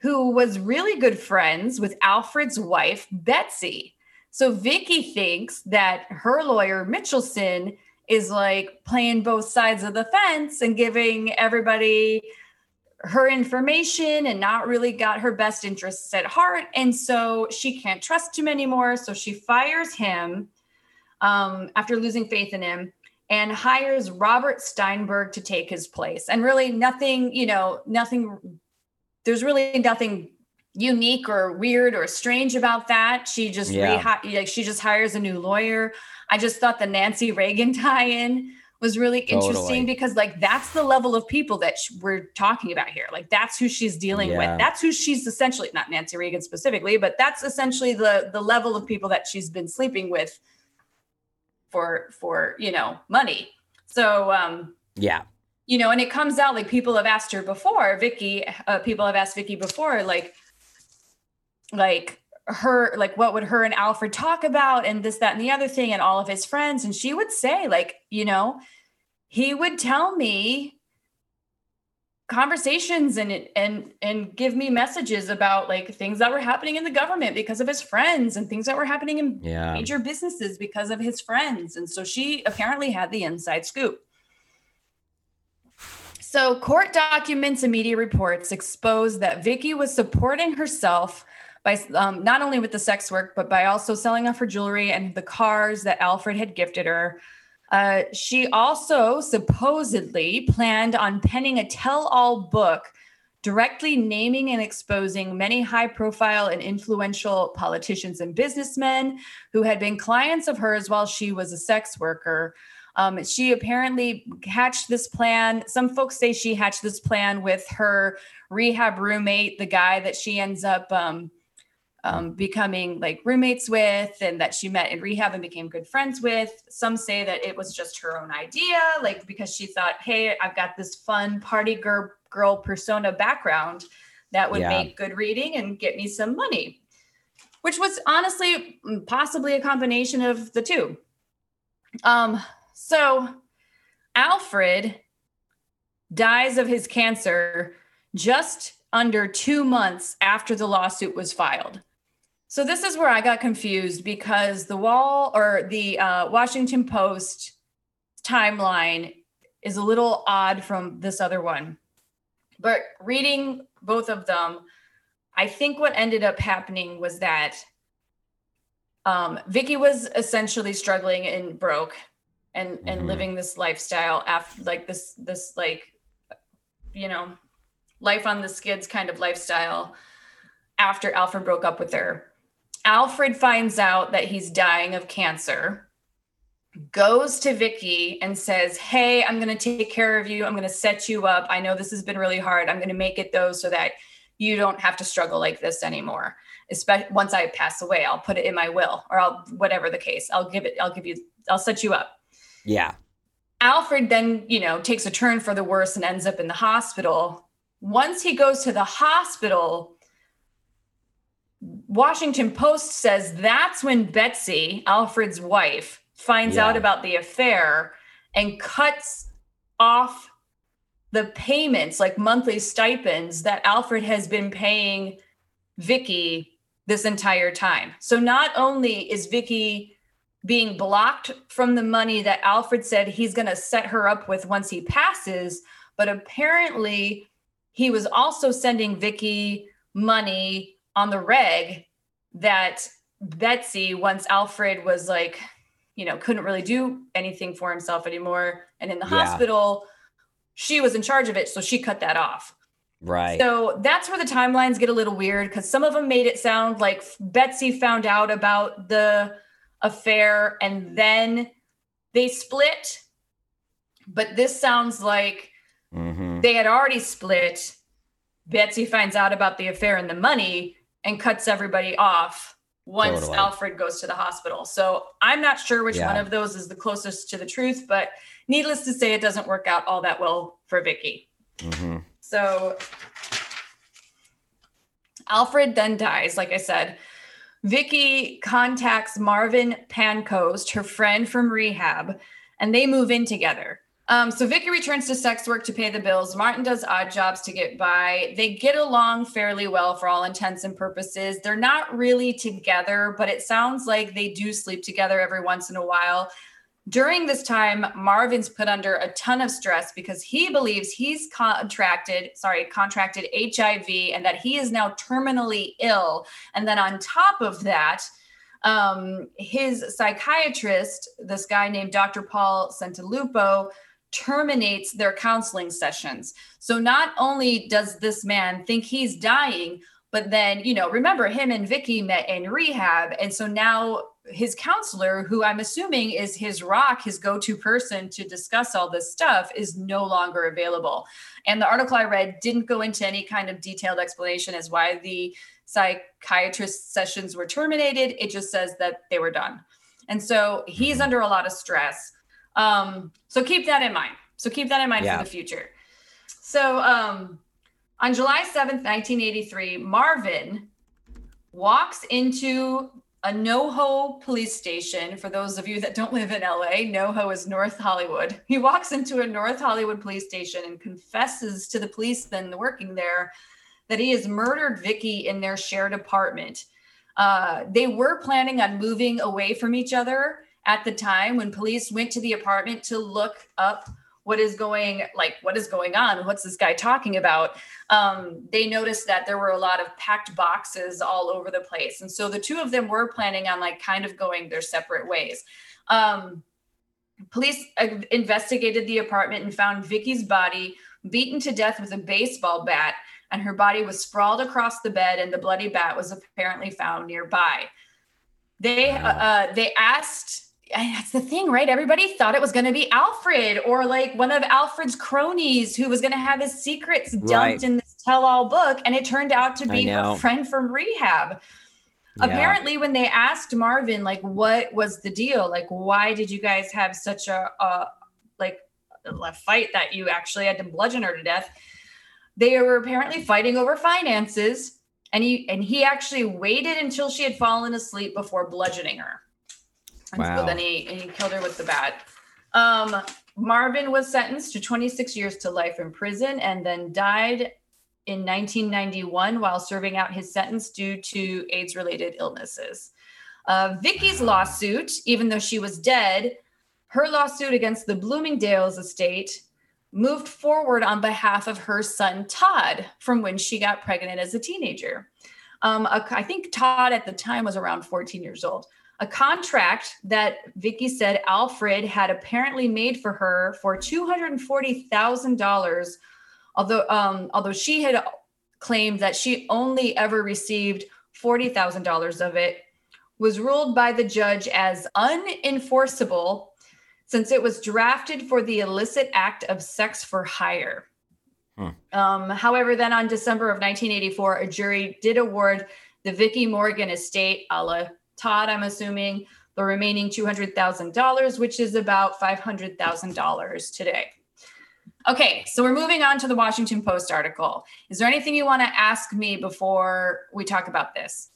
C: who was really good friends with Alfred's wife Betsy. So Vicky thinks that her lawyer Mitchelson is like playing both sides of the fence and giving everybody her information and not really got her best interests at heart. And so she can't trust him anymore. So she fires him um, after losing faith in him and hires Robert Steinberg to take his place. And really, nothing, you know, nothing, there's really nothing unique or weird or strange about that. She just
B: Yeah.
C: rehi- like she just hires a new lawyer. I just thought the Nancy Reagan tie-in was really interesting
B: Totally.
C: because like that's the level of people that sh- we're talking about here. Like that's who she's dealing
B: Yeah.
C: with. That's who she's essentially not Nancy Reagan specifically, but that's essentially the the level of people that she's been sleeping with for for you know money. So um
B: Yeah.
C: you know, and it comes out like people have asked her before, Vicky, uh, people have asked Vicky before, like, like her, like, what would her and Alfred talk about, and this, that, and the other thing, and all of his friends, and she would say, like, you know, he would tell me conversations and and and give me messages about like things that were happening in the government because of his friends and things that were happening in
B: Yeah.
C: major businesses because of his friends. And so she apparently had the inside scoop. So, court documents and media reports expose that Vicky was supporting herself by um, not only with the sex work, but by also selling off her jewelry and the cars that Alfred had gifted her. Uh, she also supposedly planned on penning a tell all book directly naming and exposing many high profile and influential politicians and businessmen who had been clients of hers while she was a sex worker. Um, she apparently hatched this plan. Some folks say she hatched this plan with her rehab roommate, the guy that she ends up um, um, becoming like roommates with and that she met in rehab and became good friends with. Some say that it was just her own idea, like because she thought, hey, I've got this fun party girl, girl persona background that would yeah. make good reading and get me some money, which was honestly mm, possibly a combination of the two. Um, so Alfred dies of his cancer just under two months after the lawsuit was filed. So this is where I got confused because the wall or the uh, Washington Post timeline is a little odd from this other one. But reading both of them, I think what ended up happening was that um, Vicky was essentially struggling and broke and and mm-hmm. living this lifestyle after like this this like you know life on the skids kind of lifestyle after Alfred broke up with her Alfred finds out that he's dying of cancer, goes to Vicky and says, Hey, I'm going to take care of you. I'm going to set you up. I know this has been really hard. I'm going to make it though so that you don't have to struggle like this anymore. Especially once I pass away, I'll put it in my will or I'll, whatever the case, I'll give it, I'll give you, I'll set you up.
B: Yeah.
C: Alfred then, you know, takes a turn for the worse and ends up in the hospital. Once he goes to the hospital, Washington Post says that's when Betsy, Alfred's wife, finds yeah. out about the affair and cuts off the payments, like monthly stipends that Alfred has been paying Vicky this entire time. So not only is Vicky being blocked from the money that Alfred said he's going to set her up with once he passes, but apparently he was also sending Vicky money on the reg that Betsy, once Alfred was like, you know, couldn't really do anything for himself anymore, and in the yeah. hospital, she was in charge of it, so she cut that off.
B: Right.
C: So that's where the timelines get a little weird because some of them made it sound like Betsy found out about the affair and then they split. But this sounds like mm-hmm. they had already split. Betsy finds out about the affair and the money, and cuts everybody off once totally. Alfred goes to the hospital. So I'm not sure which yeah. one of those is the closest to the truth, but needless to say, it doesn't work out all that well for Vicky. Mm-hmm. So Alfred then dies, like I said. Vicky contacts Marvin Pancoast, her friend from rehab, and they move in together. Um, so Vicky returns to sex work to pay the bills. Martin does odd jobs to get by. They get along fairly well for all intents and purposes. They're not really together, but it sounds like they do sleep together every once in a while. During this time, Marvin's put under a ton of stress because he believes he's contracted, sorry, contracted HIV and that he is now terminally ill. And then on top of that, um, his psychiatrist, this guy named Dr. Paul Santalupo, terminates their counseling sessions. So not only does this man think he's dying, but then, you know, remember him and Vicky met in rehab. And so now his counselor, who I'm assuming is his rock, his go to person to discuss all this stuff, is no longer available. And the article I read didn't go into any kind of detailed explanation as why the psychiatrist sessions were terminated. It just says that they were done. And so he's mm-hmm. under a lot of stress. Um, so keep that in mind. So keep that in mind yeah. for the future. So um, on July 7th, 1983, Marvin walks into a NoHo police station. For those of you that don't live in LA, NoHo is North Hollywood. He walks into a North Hollywood police station and confesses to the policeman working there that he has murdered Vicky in their shared apartment. Uh, they were planning on moving away from each other at the time when police went to the apartment to look up what is going like what is going on what's this guy talking about um, they noticed that there were a lot of packed boxes all over the place. And so the two of them were planning on like kind of going their separate ways. Um, police uh, investigated the apartment and found vicky's body beaten to death with a baseball bat and her body was sprawled across the bed and the bloody bat was apparently found nearby. They uh, they asked that's the thing, right? Everybody thought it was going to be Alfred or like one of Alfred's cronies who was going to have his secrets dumped right. in this tell all book. And it turned out to be her friend from rehab. Yeah. Apparently, when they asked Marvin, like, what was the deal? Like, why did you guys have such a, a like, a fight that you actually had to bludgeon her to death? They were apparently fighting over finances. And he and he actually waited until she had fallen asleep before bludgeoning her. And wow. so then he, he killed her with the bat. Um, Marvin was sentenced to 26 years to life in prison and then died in 1991 while serving out his sentence due to AIDS related illnesses. Uh, Vicky's lawsuit, even though she was dead, her lawsuit against the Bloomingdale's estate moved forward on behalf of her son Todd from when she got pregnant as a teenager. Um, I think Todd at the time was around 14 years old a contract that Vicky said Alfred had apparently made for her for two hundred and forty thousand dollars, although um, although she had claimed that she only ever received forty thousand dollars of it, was ruled by the judge as unenforceable since it was drafted for the illicit act of sex for hire. Hmm. Um, however, then on December of 1984, a jury did award the Vicky Morgan estate, a la Todd, I'm assuming, the remaining $200,000, which is about $500,000 today. Okay, so we're moving on to the Washington Post article. Is there anything you want to ask me before we talk about this?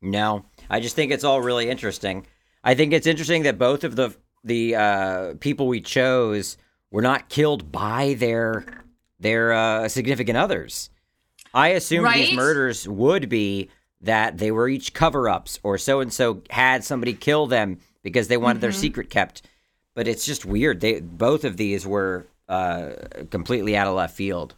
B: No, I just think it's all really interesting. I think it's interesting that both of the the uh, people we chose were not killed by their their uh, significant others. I assume right? these murders would be that they were each cover ups or so and so had somebody kill them because they wanted mm-hmm. their secret kept. But it's just weird. They both of these were uh, completely out of left field.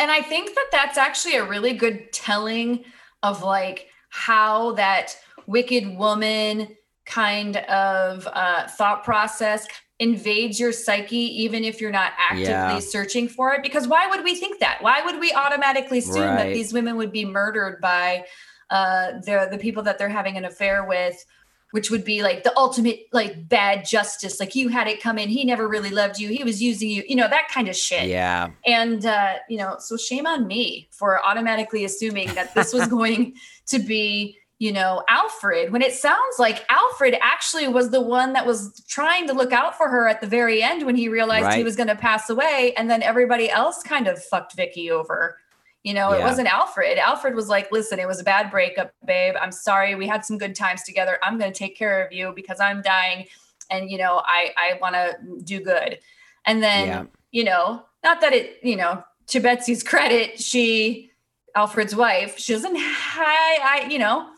C: And I think that that's actually a really good telling of like how that wicked woman kind of uh, thought process invades your psyche even if you're not actively yeah. searching for it because why would we think that why would we automatically assume right. that these women would be murdered by uh, the the people that they're having an affair with which would be like the ultimate like bad justice. Like you had it come in he never really loved you. He was using you you know that kind of shit.
B: Yeah.
C: And uh you know so shame on me for automatically assuming that this was going to be you know alfred when it sounds like alfred actually was the one that was trying to look out for her at the very end when he realized right. he was going to pass away and then everybody else kind of fucked vicky over you know, yeah. it wasn't Alfred. Alfred was like, listen, it was a bad breakup, babe. I'm sorry. We had some good times together. I'm going to take care of you because I'm dying. And, you know, I, I want to do good. And then, yeah. you know, not that it, you know, to Betsy's credit, she, Alfred's wife, she doesn't, I, I, you know,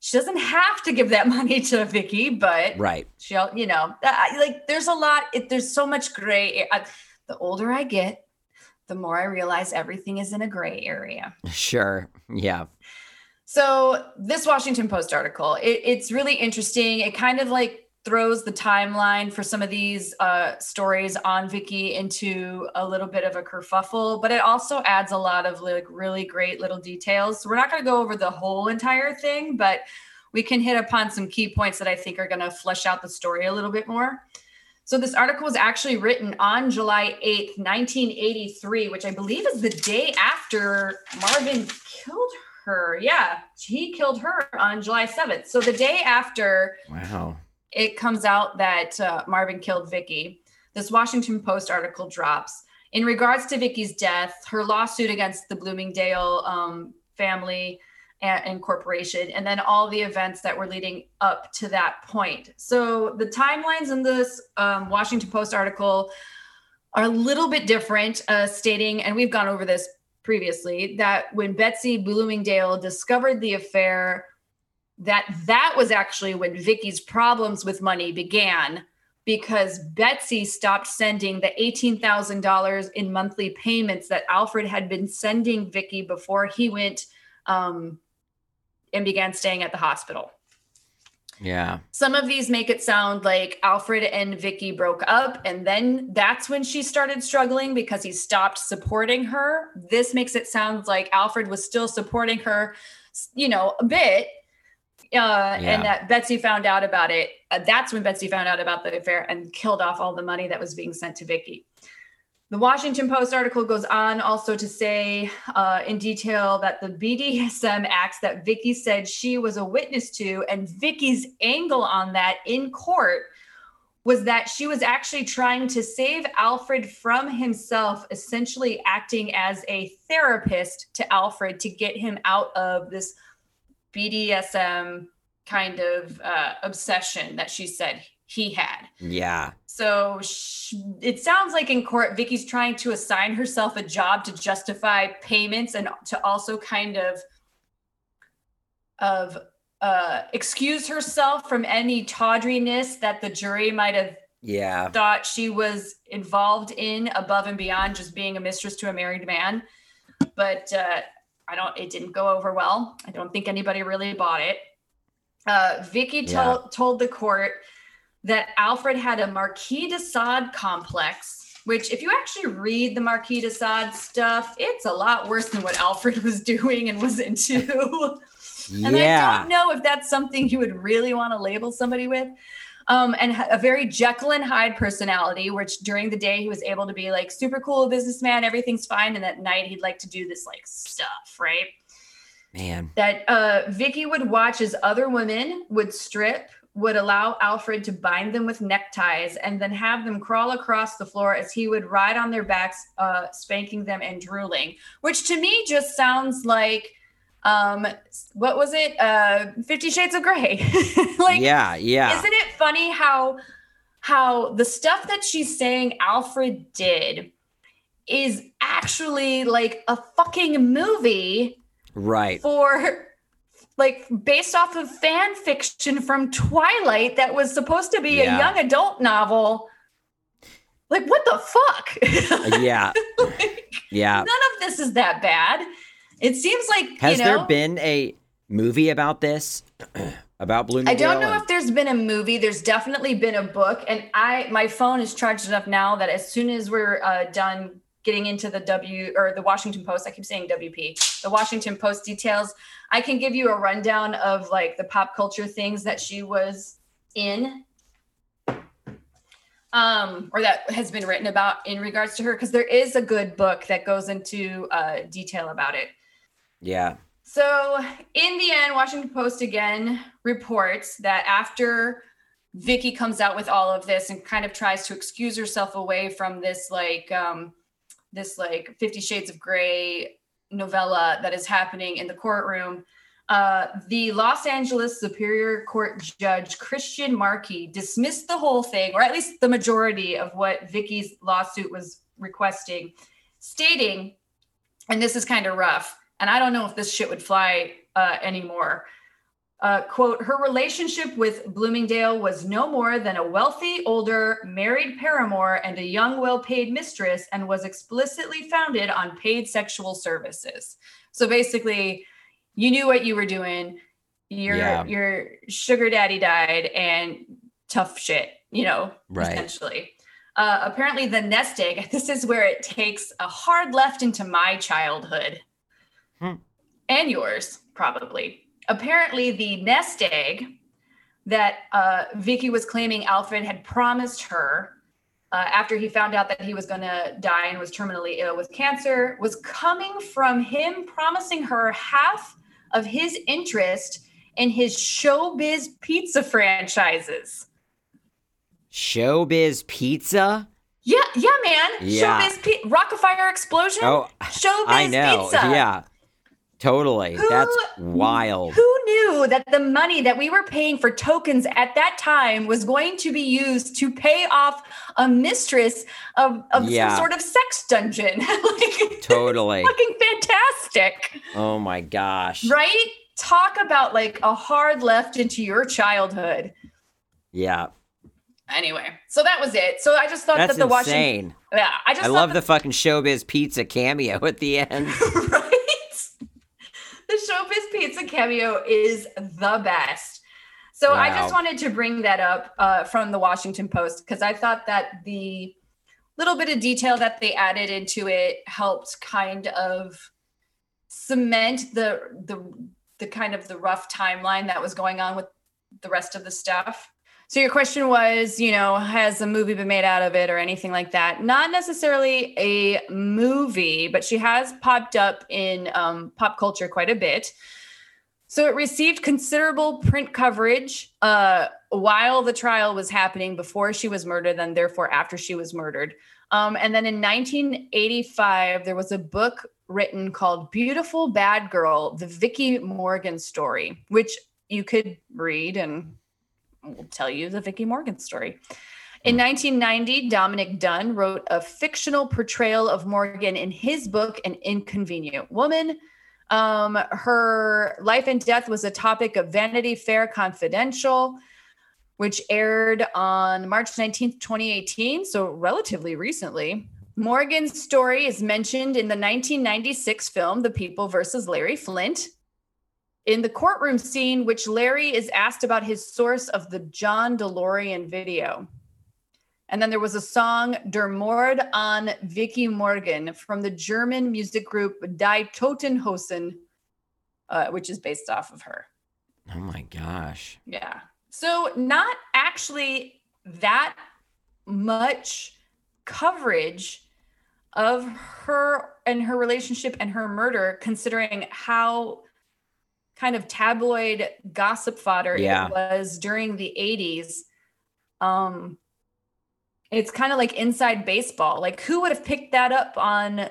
C: she doesn't have to give that money to Vicky, but
B: right.
C: She'll, you know, like there's a lot, it, there's so much gray. I, the older I get, the more I realize everything is in a gray area.
B: Sure. Yeah.
C: So this Washington Post article, it, it's really interesting. It kind of like throws the timeline for some of these uh, stories on Vicky into a little bit of a kerfuffle, but it also adds a lot of like really great little details. So we're not going to go over the whole entire thing, but we can hit upon some key points that I think are going to flesh out the story a little bit more. So this article was actually written on July 8th, 1983, which I believe is the day after Marvin killed her. Yeah, he killed her on July 7th. So the day after
B: wow.
C: it comes out that uh, Marvin killed Vicky, this Washington Post article drops. In regards to Vicky's death, her lawsuit against the Bloomingdale um, family and, corporation, and then all the events that were leading up to that point. So the timelines in this um, Washington Post article are a little bit different, uh, stating, and we've gone over this previously, that when Betsy Bloomingdale discovered the affair, that that was actually when Vicky's problems with money began because Betsy stopped sending the $18,000 in monthly payments that Alfred had been sending Vicky before he went um, and began staying at the hospital.
B: Yeah.
C: Some of these make it sound like Alfred and Vicky broke up, and then that's when she started struggling because he stopped supporting her. This makes it sound like Alfred was still supporting her, you know, a bit. Uh,
B: Yeah.
C: And that Betsy found out about it. Uh, that's when Betsy found out about the affair and killed off all the money that was being sent to Vicky. The Washington Post article goes on also to say uh, in detail that the BDSM acts that Vicky said she was a witness to, and Vicky's angle on that in court was that she was actually trying to save Alfred from himself, essentially acting as a therapist to Alfred to get him out of this BDSM kind of uh, obsession that she said he had.
B: Yeah.
C: So sh- it sounds like in court, Vicky's trying to assign herself a job to justify payments and to also kind of of uh, excuse herself from any tawdriness that the jury might have
B: Yeah.
C: thought she was involved in above and beyond just being a mistress to a married man. But uh, I don't. It didn't go over well. I don't think anybody really bought it. Uh, Vicky
B: Yeah.
C: told told the court that Alfred had a Marquis de Sade complex. Which, if you actually read the Marquis de Sade stuff, it's a lot worse than what Alfred was doing and was into. And I don't know if that's something you would really want to label somebody with. Um, and a very Jekyll and Hyde personality, which during the day he was able to be like super cool businessman, everything's fine, and at night he'd like to do this like stuff, right?
B: Man.
C: That uh, Vicky would watch as other women would strip, would allow Alfred to bind them with neckties, and then have them crawl across the floor as he would ride on their backs, uh, spanking them and drooling, which to me just sounds like um what was it uh 50 shades of gray like
B: yeah. Yeah.
C: isn't it funny how how the stuff that she's saying Alfred did is actually like a fucking movie
B: right.
C: for like based off of fan fiction from Twilight that was supposed to be
B: Yeah.
C: a young adult novel. Like what the fuck?
B: Yeah. Yeah.
C: None of this is that bad. It seems like
B: Has
C: you know,
B: there been a movie about this? about Bloomingdale?
C: I don't know
B: and-
C: if there's been a movie. There's definitely been a book, and I my phone is charged enough now that as soon as we're uh, done getting into the W or the Washington Post, I keep saying WP, the Washington Post details, I can give you a rundown of like the pop culture things that she was in. Um, or that has been written about in regards to her, because there is a good book that goes into uh, detail about it.
B: Yeah.
C: So, in the end, Washington Post again reports that after Vicky comes out with all of this and kind of tries to excuse herself away from this, like, um, this like Fifty Shades of Grey novella that is happening in the courtroom, uh, the Los Angeles Superior Court Judge Christian Markey dismissed the whole thing, or at least the majority of what Vicky's lawsuit was requesting, stating, and this is kind of rough and I don't know if this shit would fly uh, anymore. Uh, quote, her relationship with Bloomingdale was no more than a wealthy, older, married paramour and a young, well paid mistress, and was explicitly founded on paid sexual services. So basically, you knew what you were doing. Your,
B: Yeah.
C: your sugar daddy died, and tough shit, you know,
B: Right.
C: essentially. Uh, apparently, the nest egg, this is where it takes a hard left into my childhood
B: Hmm.
C: and yours, probably. Apparently, the nest egg that uh, Vicky was claiming Alfred had promised her uh, after he found out that he was going to die and was terminally ill with cancer was coming from him promising her half of his interest in his showbiz pizza franchises.
B: Showbiz Pizza?
C: Yeah, yeah, man.
B: Yeah.
C: Showbiz pi- Rock-afire Explosion.
B: Oh,
C: Showbiz
B: I know.
C: Pizza.
B: Yeah. Totally.
C: Who-
B: That's wild.
C: Who knew that the money that we were paying for tokens at that time was going to be used to pay off a mistress of, of
B: Yeah.
C: some sort of sex dungeon? like,
B: Totally.
C: fucking fantastic,
B: Oh my gosh.
C: right? Talk about like a hard left into your childhood.
B: Yeah.
C: Anyway, so that was it. So I just thought
B: That's
C: that the Washington.
B: insane.
C: Yeah, I just
B: I love
C: that-
B: the fucking Showbiz Pizza cameo at the end.
C: right? The Showbiz Pizza cameo is the best. So I just wanted to bring that up uh, from the Washington Post because I thought that the little bit of detail that they added into it helped kind of cement the the the kind of the rough timeline that was going on with the rest of the stuff. So your question was, you know, has a movie been made out of it or anything like that? Not necessarily a movie, but she has popped up in um, pop culture quite a bit. So it received considerable print coverage uh, while the trial was happening, before she was murdered, and therefore after she was murdered. Um, and then in 1985, there was a book written called Beautiful Bad Girl, the Vicky Morgan story, which you could read and we'll tell you the Vicki Morgan story. In 1990, Dominick Dunne wrote a fictional portrayal of Morgan in his book, An Inconvenient Woman. Um, her life and death was a topic of Vanity Fair Confidential, which aired on March 19th, 2018, so relatively recently. Morgan's story is mentioned in the 1996 film The People versus Larry Flynt. In the courtroom scene, which Larry is asked about his source of the John DeLorean video. And then there was a song Der Mord an Vicky Morgan from the German music group Die Toten Hosen, uh, which is based off of her.
B: Oh my gosh.
C: Yeah. So not actually that much coverage of her and her relationship and her murder, considering how kind of tabloid gossip fodder
B: Yeah.
C: it was during the 80s. Um it's kind of like inside baseball. Like who would have picked that up on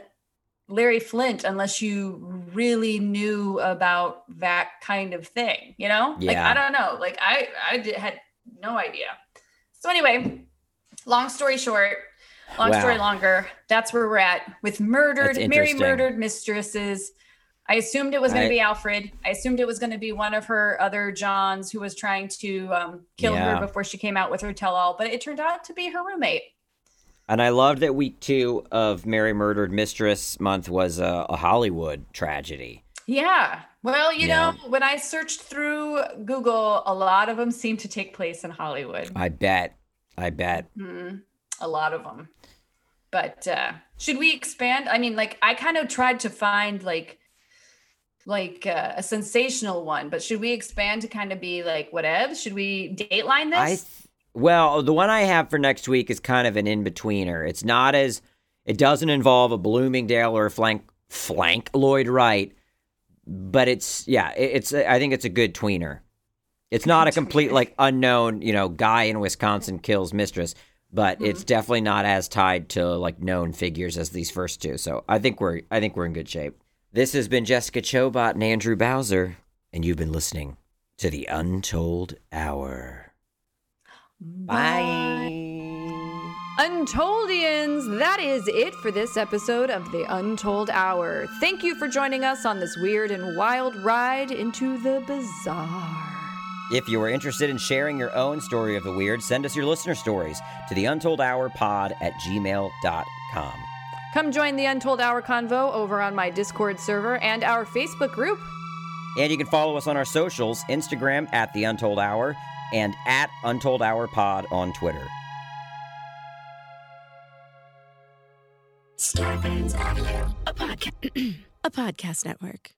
C: Larry Flynt unless you really knew about that kind of thing, you know?
B: Yeah.
C: Like I don't know. Like I I did, had no idea. So anyway, long story short, long story longer, that's where we're at with murdered Mary murdered mistresses. I assumed it was going to be Alfred. I assumed it was going to be one of her other Johns who was trying to um, kill
B: Yeah.
C: her before she came out with her tell-all, but it turned out to be her roommate.
B: And I loved that week two of Mary Murdered Mistress month was a, a Hollywood tragedy.
C: Yeah. Well, you
B: Yeah.
C: know, when I searched through Google, a lot of them seem to take place in Hollywood.
B: I bet. I bet.
C: Mhm. A lot of them. But uh should we expand? I mean, like I kind of tried to find like like uh, a sensational one, but should we expand to kind of be like whatever? Should we dateline this?
B: I th- well, the one I have for next week is kind of an in betweener. It's not as it doesn't involve a Bloomingdale or a flank flank Lloyd Wright, but it's yeah, it, it's I think it's a good tweener. It's not a complete like unknown, you know, guy in Wisconsin kills mistress, but it's definitely not as tied to like known figures as these first two. So I think we're I think we're in good shape. This has been Jessica Chobot and Andrew Bowser, and you've been listening to the Untold Hour. Bye.
A: Untoldians, that is it for this episode of The Untold Hour. Thank you for joining us on this weird and wild ride into the bizarre.
B: If you are interested in sharing your own story of the weird, send us your listener stories to the untold hour pod at gmail.com.
A: Come join the Untold Hour convo over on my Discord server and our Facebook group.
B: And you can follow us on our socials Instagram at the untold hour and at untold hour pod on Twitter.
D: Starburns Audio, a podcast, a podcast network.